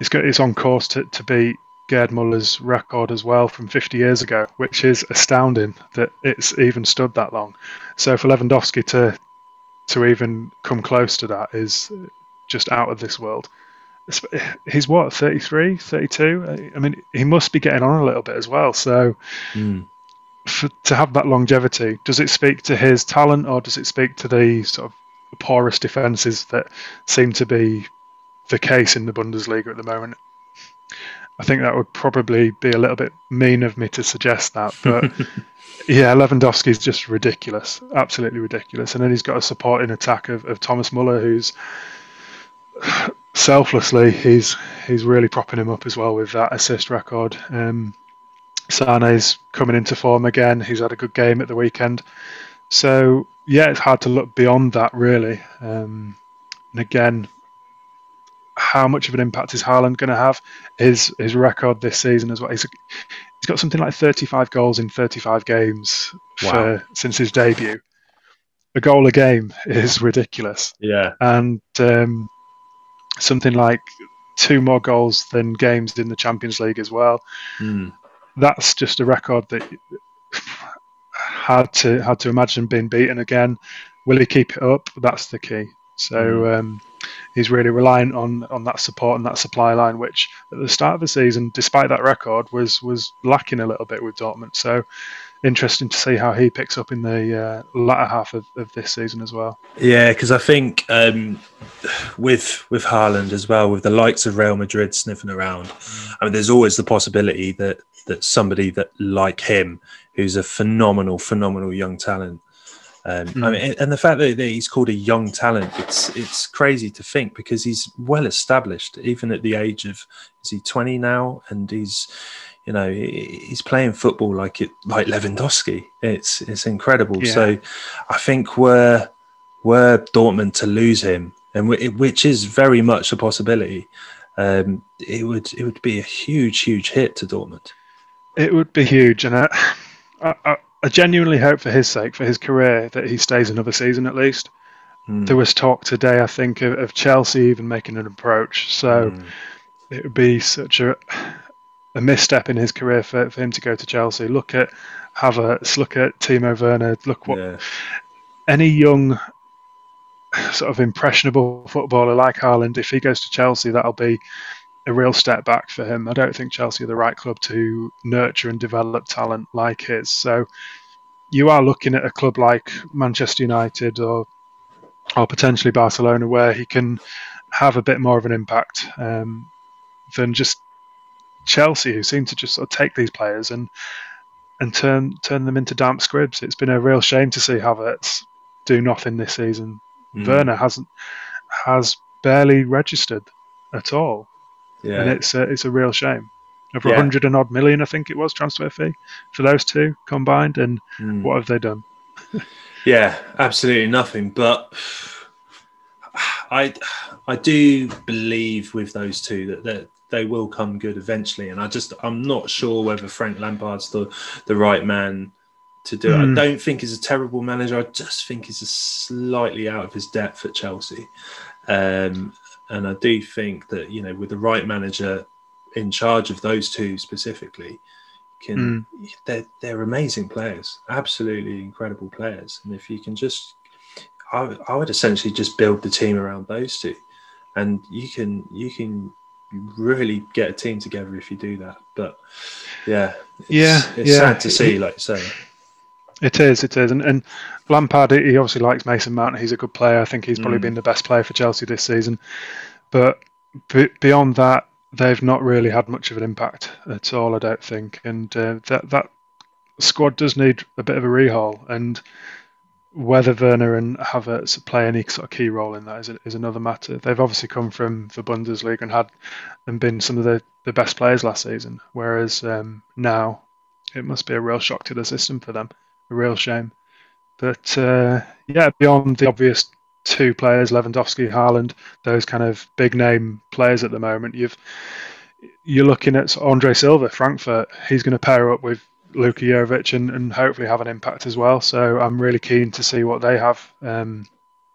it's got it's on course to, to beat Gerd Muller's record as well from 50 years ago, which is astounding that it's even stood that long. So for Lewandowski to to even come close to that is just out of this world. He's what 33, 32. I mean, he must be getting on a little bit as well. So. Mm. For, to have that longevity, does it speak to his talent or does it speak to the sort of porous defences that seem to be the case in the Bundesliga at the moment. I think that would probably be a little bit mean of me to suggest that, but yeah, Lewandowski's just ridiculous, absolutely ridiculous. And then he's got a supporting attack of, of Thomas Muller, who's selflessly he's he's really propping him up as well with that assist record. Um, Sane's coming into form again. He's had a good game at the weekend, so yeah, it's hard to look beyond that really. Um, and again, how much of an impact is Haaland going to have? His his record this season as well. He's, he's got something like 35 goals in 35 games wow. for, since his debut. A goal a game is ridiculous. Yeah, and um, something like two more goals than games in the Champions League as well. Mm. That's just a record that hard to hard to imagine being beaten again. Will he keep it up? That's the key. So. Mm. Um, he's really reliant on on that support and that supply line, which at the start of the season, despite that record, was was lacking a little bit with Dortmund. So interesting to see how he picks up in the uh, latter half of, of this season as well. Yeah, because I think um, with with Haaland as well, with the likes of Real Madrid sniffing around, I mean, there's always the possibility that that somebody that like him, who's a phenomenal, phenomenal young talent, um, mm. I hmm. mean, and the fact that he's called a young talent, it's it's crazy to think because he's well established, even at the age of is he twenty now, and he's you know he's playing football like it like Lewandowski. It's it's incredible. Yeah. So I think were were Dortmund to lose him, and which is very much a possibility, um, it would it would be a huge huge hit to Dortmund. It would be huge, and I, I, I genuinely hope for his sake, for his career, that he stays another season at least. Mm. There was talk today, I think, of, of, Chelsea even making an approach. So mm. it would be such a a misstep in his career for, for him to go to Chelsea. Look at Havertz, look at Timo Werner, look what yeah. any young sort of impressionable footballer like Haaland, if he goes to Chelsea, that'll be a real step back for him. I don't think Chelsea are the right club to nurture and develop talent like his. So you are looking at a club like Manchester United or or potentially Barcelona where he can have a bit more of an impact um, than just Chelsea, who seem to just sort of take these players and and turn turn them into damp squibs. It's been a real shame to see Havertz do nothing this season. Mm. Werner hasn't has barely registered at all, yeah. and it's a, it's a real shame. Over a yeah. hundred and odd million, I think it was transfer fee for those two combined, and mm. what have they done? yeah, absolutely nothing. But I I do believe with those two that that they will come good eventually. And I just I'm not sure whether Frank Lampard's the the right man to do mm. it. I hmm. don't think he's a terrible manager. I just think he's a slightly out of his depth at Chelsea. Um, and I do think that you know with the right manager in charge of those two specifically, can mm. they're they're amazing players, absolutely incredible players. And if you can just, I, I would essentially just build the team around those two, and you can you can really get a team together if you do that. But yeah, it's, yeah, it's yeah. sad to see, like you say. It is, it is, and, and Lampard he obviously likes Mason Mount. He's a good player. I think he's probably mm. been the best player for Chelsea this season. But b- beyond that, they've not really had much of an impact at all. I don't think, and uh, that that squad does need a bit of a rehaul. And whether Werner and Havertz play any sort of key role in that is, is another matter. They've obviously come from the Bundesliga and had and been some of the, the best players last season, whereas um, now it must be a real shock to the system for them, a real shame. But uh, yeah, beyond the obvious two players, Lewandowski, Haaland, those kind of big name players at the moment, you've you're looking at Andre Silva, Frankfurt. He's going to pair up with Luka Jovic and, and hopefully have an impact as well. So I'm really keen to see what they have um,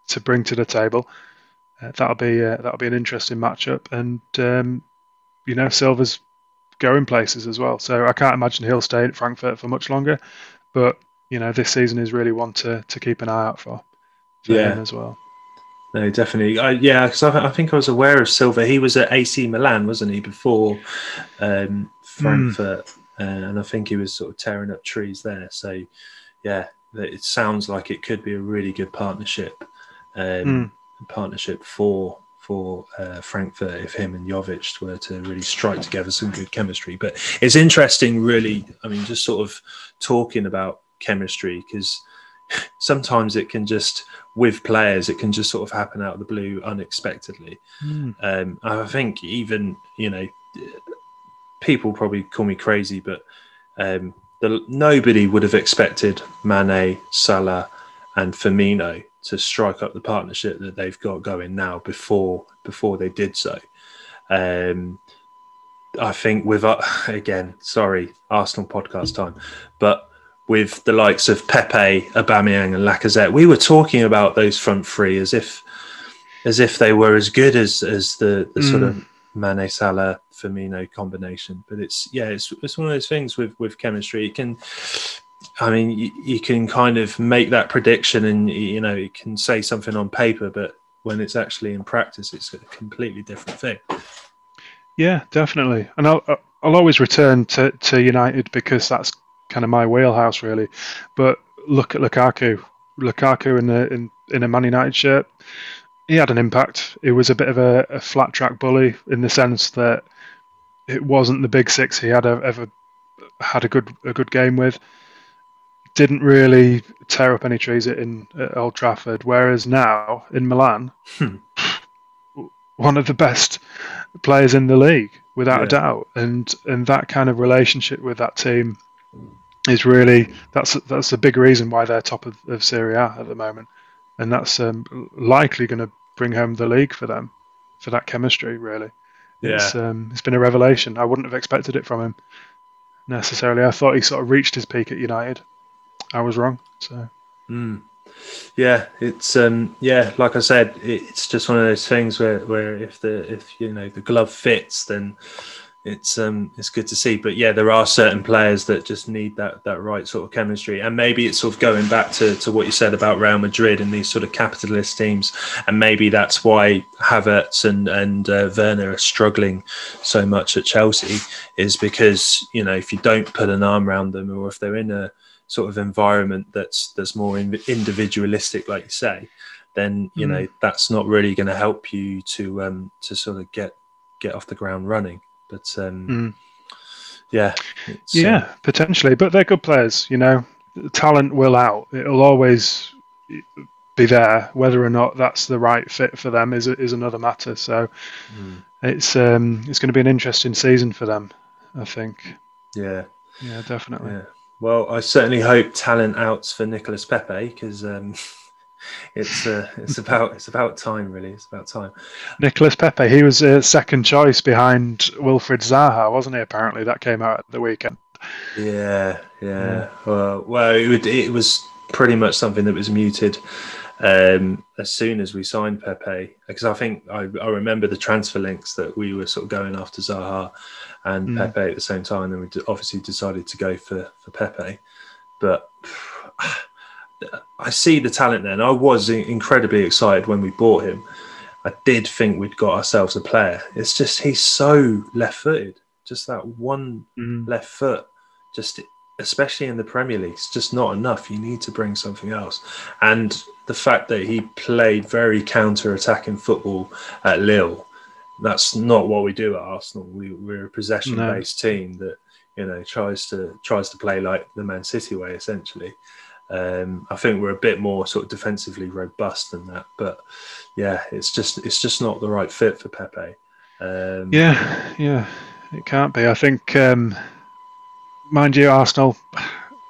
to bring to the table. Uh, that'll be uh, that'll be an interesting matchup, and um, you know Silva's going places as well. So I can't imagine he'll stay at Frankfurt for much longer. But you know this season is really one to, to keep an eye out for, for yeah. him as well. No, definitely. I, yeah, because I, I, think I was aware of Silva. He was at AC Milan, wasn't he, before um, Frankfurt? Mm uh, and I think he was sort of tearing up trees there. So, yeah, it sounds like it could be a really good partnership, um, mm. partnership for for uh, Frankfurt if him and Jovic were to really strike together some good chemistry. But it's interesting, really. I mean, just sort of talking about chemistry because sometimes it can just with players it can just sort of happen out of the blue unexpectedly. Mm. Um, I think even you know people probably call me crazy, but um, the, nobody would have expected Mane, Salah, and Firmino to strike up the partnership that they've got going now before before they did so. Um, I think with uh, again, sorry, Arsenal podcast time, but with the likes of Pepe, Aubameyang, and Lacazette, we were talking about those front three as if as if they were as good as as the, the mm. sort of Mane Salah Firmino combination. But it's yeah, it's it's one of those things with with chemistry. It can, I mean, you, you can kind of make that prediction, and you know, you can say something on paper, but when it's actually in practice, it's a completely different thing. Yeah, definitely. And I'll I'll always return to to United because that's kind of my wheelhouse, really. But look at Lukaku. Lukaku in the in in a Man United shirt he had an impact. It was a bit of a, a, flat track bully in the sense that it wasn't the big six he had ever had a good a good game with. Didn't really tear up any trees in at Old Trafford. Whereas now in Milan, hmm. one of the best players in the league without yeah. a doubt, and and that kind of relationship with that team is really that's that's a big reason why they're top of, of Serie A at the moment and that's um, likely going to bring home the league for them for that chemistry. Really, yeah. it's um, it's been a revelation. I wouldn't have expected it from him necessarily. I thought he sort of reached his peak at United. I was wrong. So. Mm. Yeah, it's um, yeah, like I said, it's just one of those things where, where if the if you know the glove fits, then it's um it's good to see. But yeah there are certain players that just need that that right sort of chemistry. And maybe it's sort of going back to, to what you said about Real Madrid and these sort of capitalist teams. And maybe that's why Havertz and and uh, Werner are struggling so much at Chelsea is because you know if you don't put an arm around them or if they're in a sort of environment that's that's more individualistic like you say then you mm. know that's not really going to help you to um to sort of get get off the ground running but um, mm. yeah, yeah, uh, potentially. But they're good players. You know, talent will out. It'll always be there. Whether or not that's the right fit for them is is another matter. So mm. it's um, it's going to be an interesting season for them. I think. Yeah. Yeah, definitely. Yeah. Well, I certainly hope talent outs for Nicolas Pepe because um, it's uh, it's about it's about time really. It's about time. Nicolas Pepe, he was a second choice behind Wilfried Zaha, wasn't he? Apparently, that came out at the weekend. Yeah, yeah. Well, well, it, would, it was pretty much something that was muted um, as soon as we signed Pepe, because I think I, I, remember the transfer links that we were sort of going after Zaha and mm. Pepe at the same time, and we obviously decided to go for for Pepe, but. I see the talent there, and I was incredibly excited when we bought him. I did think we'd got ourselves a player. It's just he's so left-footed, just that one mm. left foot, just especially in the Premier League, it's just not enough. You need to bring something else, and the fact that he played very counter-attacking football at Lille, that's not what we do at Arsenal. We, we're a possession-based no. team that you know tries to tries to play like the Man City way, essentially. Um, I think we're a bit more sort of defensively robust than that, but yeah, it's just it's just not the right fit for Pepe. Um, yeah, yeah, it can't be. I think, um, mind you, Arsenal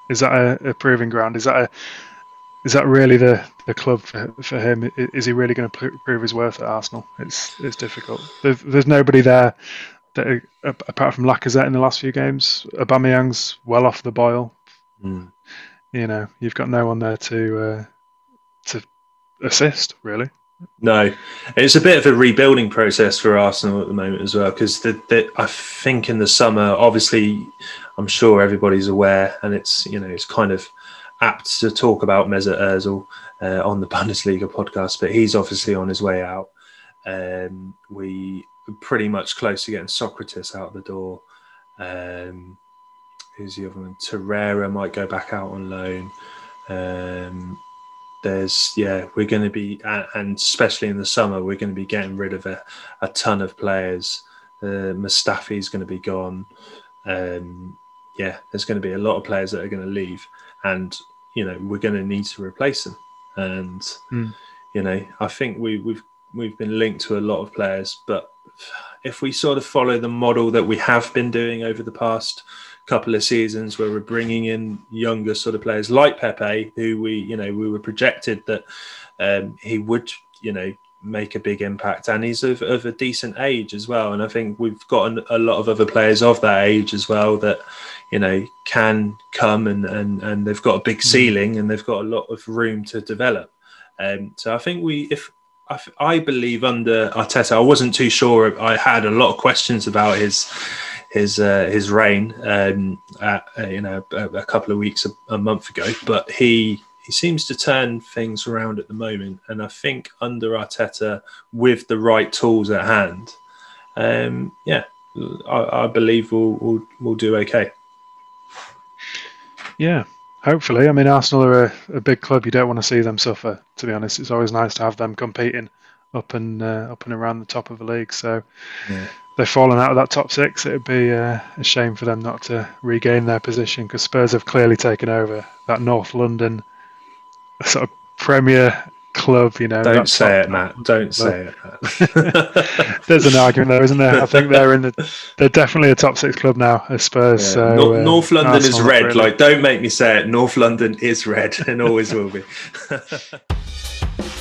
is that a, a, proving ground? Is that a is that really the, the club for, for him? Is he really going to prove his worth at Arsenal? It's it's difficult. There's, there's nobody there that, apart from Lacazette in the last few games. Aubameyang's well off the boil. Mm you know, you've got no one there to uh, to assist really. No, it's a bit of a rebuilding process for Arsenal at the moment as well because I think in the summer, obviously, I'm sure everybody's aware, and it's you know it's kind of apt to talk about Mesut Ozil uh, on the Bundesliga podcast, but he's obviously on his way out. Um, we pretty much close to getting Sokratis out the door. Um, who's the other one? Torreira might go back out on loan. Um, there's yeah, we're going to be and especially in the summer, we're going to be getting rid of a, a ton of players. Uh, Mustafi's going to be gone. Um, yeah, there's going to be a lot of players that are going to leave, and you know we're going to need to replace them. And mm. you know, I think we, we've we've been linked to a lot of players, but if we sort of follow the model that we have been doing over the past couple of seasons where we're bringing in younger sort of players like Pepe, who we, you know, we were projected that um, he would, you know, make a big impact, and he's of, of a decent age as well. And I think we've got a lot of other players of that age as well that, you know, can come and and and they've got a big mm. ceiling and they've got a lot of room to develop. Um, so I think we, if I, I believe under Arteta, I wasn't too sure. I had a lot of questions about his his uh, his reign, um, at, uh, you know, a, a, couple of weeks, a, a, month ago. But he he seems to turn things around at the moment, and I think under Arteta, with the right tools at hand, um, yeah, I, I believe we'll, we'll we'll do okay. Yeah, hopefully. I mean, Arsenal are a, a, big club. You don't want to see them suffer. To be honest, it's always nice to have them competing up and uh, up and around the top of the league. So. Yeah they've fallen out of that top six, it would be uh, a shame for them not to regain their position because Spurs have clearly taken over that North London sort of Premier club. You know, don't say it, Matt. Don't say it. There's an argument there, isn't there? I think they're in the. They're definitely a top six club now, as Spurs. Yeah. So, North, uh, North London Arsenal is red. Really. Like, don't make me say it. North London is red and always will be.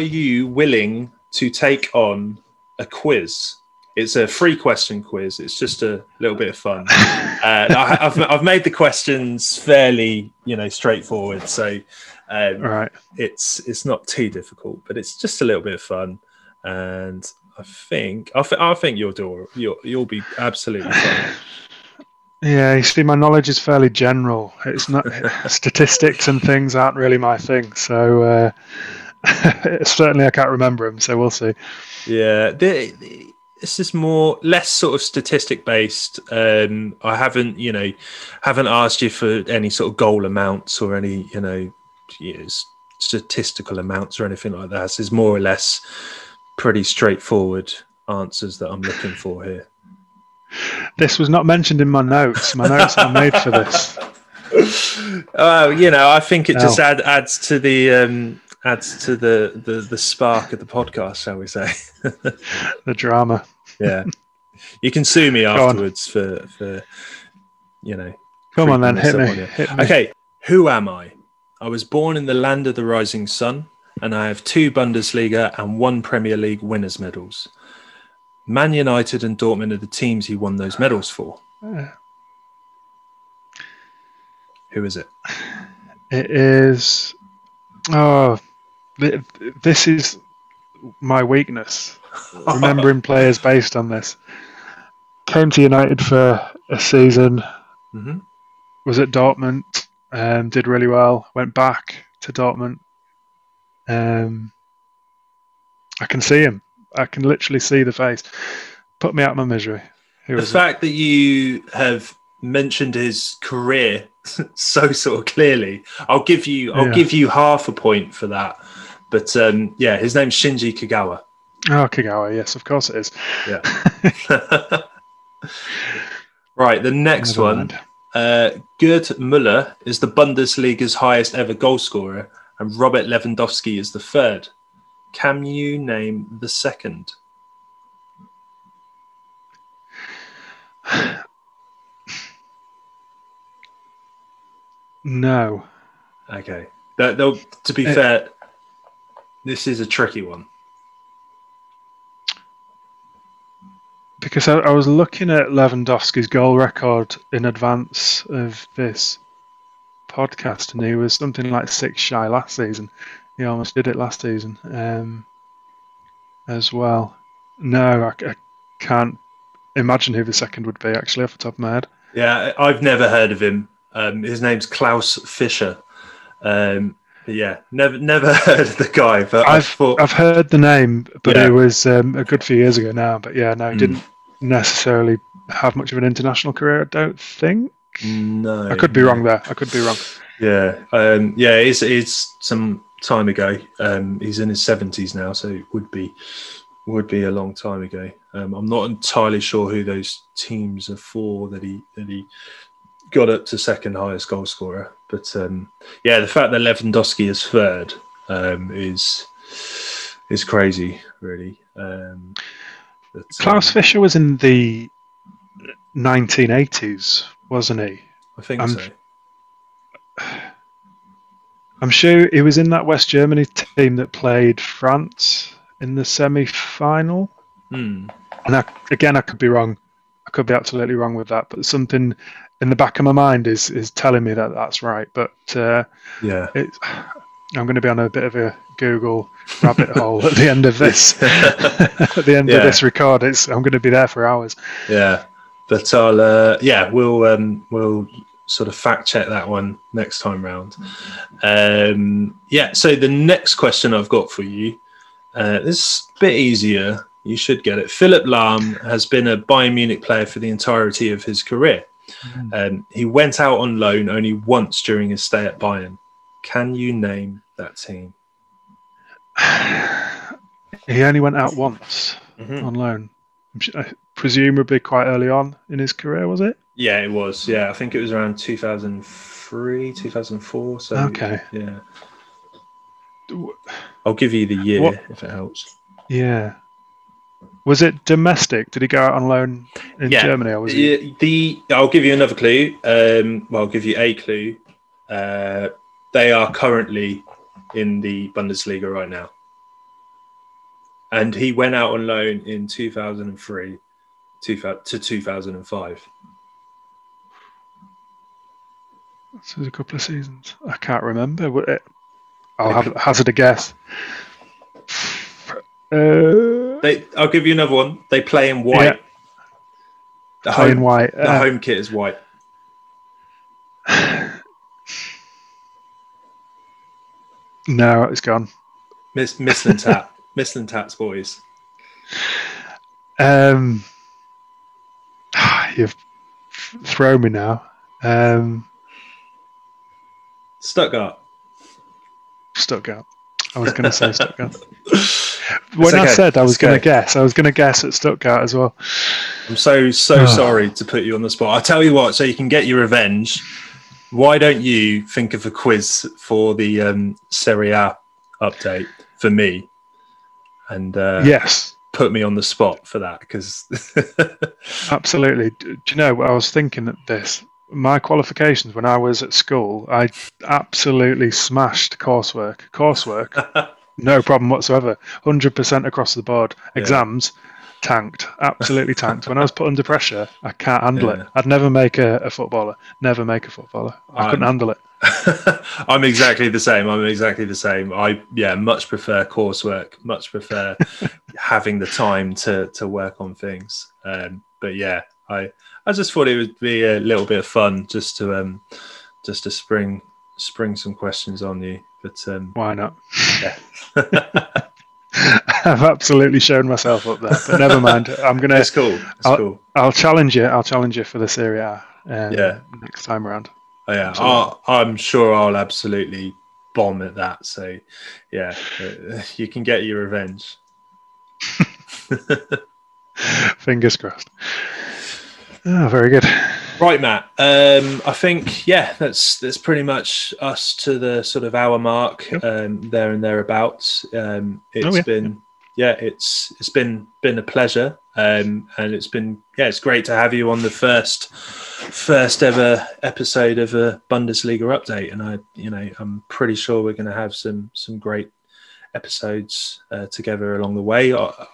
Are you willing to take on a quiz? It's a free question quiz. It's just a little bit of fun. uh, I, have I've made the questions fairly, you know, straightforward. So um, right. it's it's not too difficult, but it's just a little bit of fun. And I think I, th- I think you'll do you'll you'll be absolutely fine. Yeah, you see, my knowledge is fairly general. It's not statistics and things aren't really my thing. So uh, certainly, I can't remember him, So we'll see. Yeah, the, the- this is more less sort of statistic based. Um, I haven't, you know, haven't asked you for any sort of goal amounts or any, you know, statistical amounts or anything like that. So It's more or less pretty straightforward answers that I'm looking for here. This was not mentioned in my notes. My notes are made for this. Oh, you know, I think it just Oh. add, adds to the um, adds to the, the the spark of the podcast, shall we say? The drama. yeah, you can sue me afterwards for for you know. Come on then, hit me. up on you. Hit me. Okay, who am I? I was born in the land of the rising sun, and I have two Bundesliga and one Premier League winners' medals. Man United and Dortmund are the teams he won those medals for. Uh, Who is it? It is. Oh, th- this is my weakness. Remembering players based on this. Came to United for a season. hmm Was at Dortmund. Um, did really well. Went back to Dortmund. Um, I can see him. I can literally see the face. Put me out of my misery. Who The is it? fact that you have mentioned his career so sort of clearly, I'll give you I'll Yeah. give you half a point for that. But um, yeah, his name's Shinji Kagawa. Oh, Kagawa. Yes, of course it is. Yeah. right, the next Never one. Uh, Gerd Müller is the Bundesliga's highest ever goal scorer, and Robert Lewandowski is the third. Can you name the second? No. Okay. That, to be Uh, fair, this is a tricky one. because I, I was looking at Lewandowski's goal record in advance of this podcast, and he was something like six shy last season. He almost did it last season um, as well. No, I, I can't imagine who the second would be actually off the top of my head. Yeah, I've never heard of him. Um, his name's Klaus Fischer. Um, yeah, never never heard of the guy. But I've thought, I've heard the name, but Yeah. it was um, a good few years ago now. But yeah, no, he Mm. didn't necessarily have much of an international career. I don't think. no, I could be wrong there. I could be wrong. Yeah, um, yeah, it's it's some time ago. Um, he's in his seventies now, so it would be would be a long time ago. Um, I'm not entirely sure who those teams are for that he that he got up to second highest goal scorer. But um, yeah, the fact that Lewandowski is third um, is is crazy, really. Um, but, Klaus um, Fischer was in the 1980s, wasn't he? I think I'm- so. I'm sure he was in that West Germany team that played France in the semi-final. Hmm. And I, again, I could be wrong. I could be absolutely wrong with that, but something in the back of my mind is is telling me that that's right. But uh, Yeah. it's, I'm going to be on a bit of a Google rabbit hole at the end of this. at the end Yeah. of this record, it's I'm going to be there for hours. Yeah, but I'll uh, yeah we'll um, we'll sort of fact check that one next time round. Um, yeah, so the next question I've got for you uh, this is a bit easier. You should get it. Philipp Lahm has been a Bayern Munich player for the entirety of his career. Um, he went out on loan only once during his stay at Bayern. Can you name that team? He only went out once Mhm. on loan. I'm su- Presumably quite early on in his career, was it? Yeah, it was. Yeah, I think it was around 2003, 2004. So Okay. yeah. I'll give you the year What- if it helps. Yeah. Was it domestic? Did he go out on loan in Yeah. Germany, or was he? Yeah, the I'll give you another clue. Um, well, I'll give you a clue. Uh, they are currently in the Bundesliga right now. And he went out on loan in 2003 to 2005. This was a couple of seasons. I can't remember. I'll have hazard a guess. Uh, they, I'll give you another one. They play in white. Yeah. The play home, in white. The uh, home kit is white. no, it's gone. Miss Mislintat. Mislintat's boys. Um, you've thrown me now. Um, Stuttgart. Stuttgart. I was going to say Stuttgart. when okay. I said I was going to guess, I was going to guess at Stuttgart as well. I'm so so sorry to put you on the spot. I tell you what, so you can get your revenge. Why don't you think of a quiz for the um, Serie A update for me? And uh, yes, put me on the spot for that because absolutely. Do you know? I was thinking that this my qualifications when I was at school, I absolutely smashed coursework. Coursework, no problem whatsoever. 100% across the board. Exams, tanked. Absolutely tanked. When I was put under pressure, I can't handle yeah. it. I'd never make a, a, footballer. Never make a footballer. I I'm, couldn't handle it. I'm exactly the same. I'm exactly the same. I yeah, much prefer coursework. Much prefer having the time to to work on things. Um, but yeah, I I just thought it would be a little bit of fun just to um just to spring spring some questions on you. But um, why not? Yeah. I've absolutely shown myself up there, but never mind. I'm gonna. It's cool. It's I'll, cool. I'll challenge you. I'll challenge you for the Serie A. Um, yeah. Next time around. Oh, yeah. I'll, I'm sure I'll absolutely bomb at that. So, yeah, you can get your revenge. Fingers crossed. Oh, very good. Right, Matt. Um, I think yeah, that's that's pretty much us to the sort of hour mark yep. um, there and thereabouts. Um, it's oh, yeah. been yeah, it's it's been been a pleasure, um, and it's been yeah, it's great to have you on the first first ever episode of a Bundesliga update, and I you know I'm pretty sure we're going to have some some great episodes uh, together along the way. I,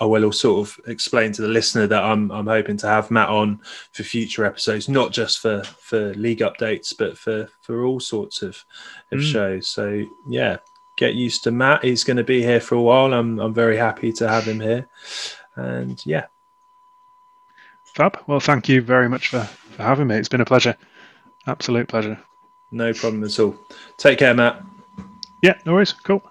I, will sort of explain to the listener that I'm I'm hoping to have Matt on for future episodes, not just for for league updates, but for for all sorts of of mm. shows. So yeah, get used to Matt. He's going to be here for a while. I'm I'm very happy to have him here, and yeah. Fab. Well, thank you very much for, for having me. It's been a pleasure. Absolute pleasure. No problem at all. Take care, Matt. Yeah, no worries. Cool.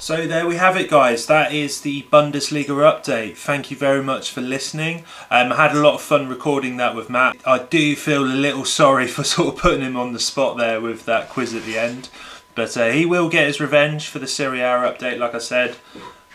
So there we have it, guys. That is the Bundesliga update. Thank you very much for listening. Um, I had a lot of fun recording that with Matt. I do feel a little sorry for sort of putting him on the spot there with that quiz at the end, but uh, he will get his revenge for the Serie A update, like I said.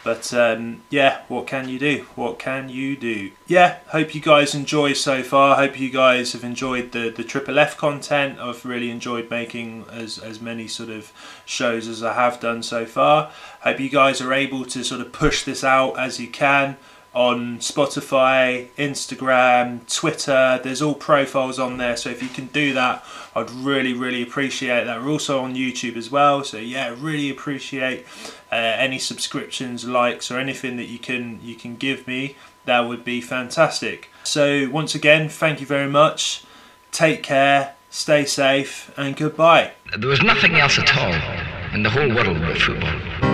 But um, yeah, what can you do? What can you do? Yeah, hope you guys enjoy so far. Hope you guys have enjoyed the the Triple F content. I've really enjoyed making as as many sort of shows as I have done so far. Hope you guys are able to sort of push this out as you can on Spotify, Instagram, Twitter. There's all profiles on there. So if you can do that, I'd really, really appreciate that. We're also on YouTube as well. So yeah, really appreciate uh, any subscriptions, likes, or anything that you can you can give me. That would be fantastic. So once again, thank you very much. Take care, stay safe, and goodbye. There was nothing else at all in the whole world but football.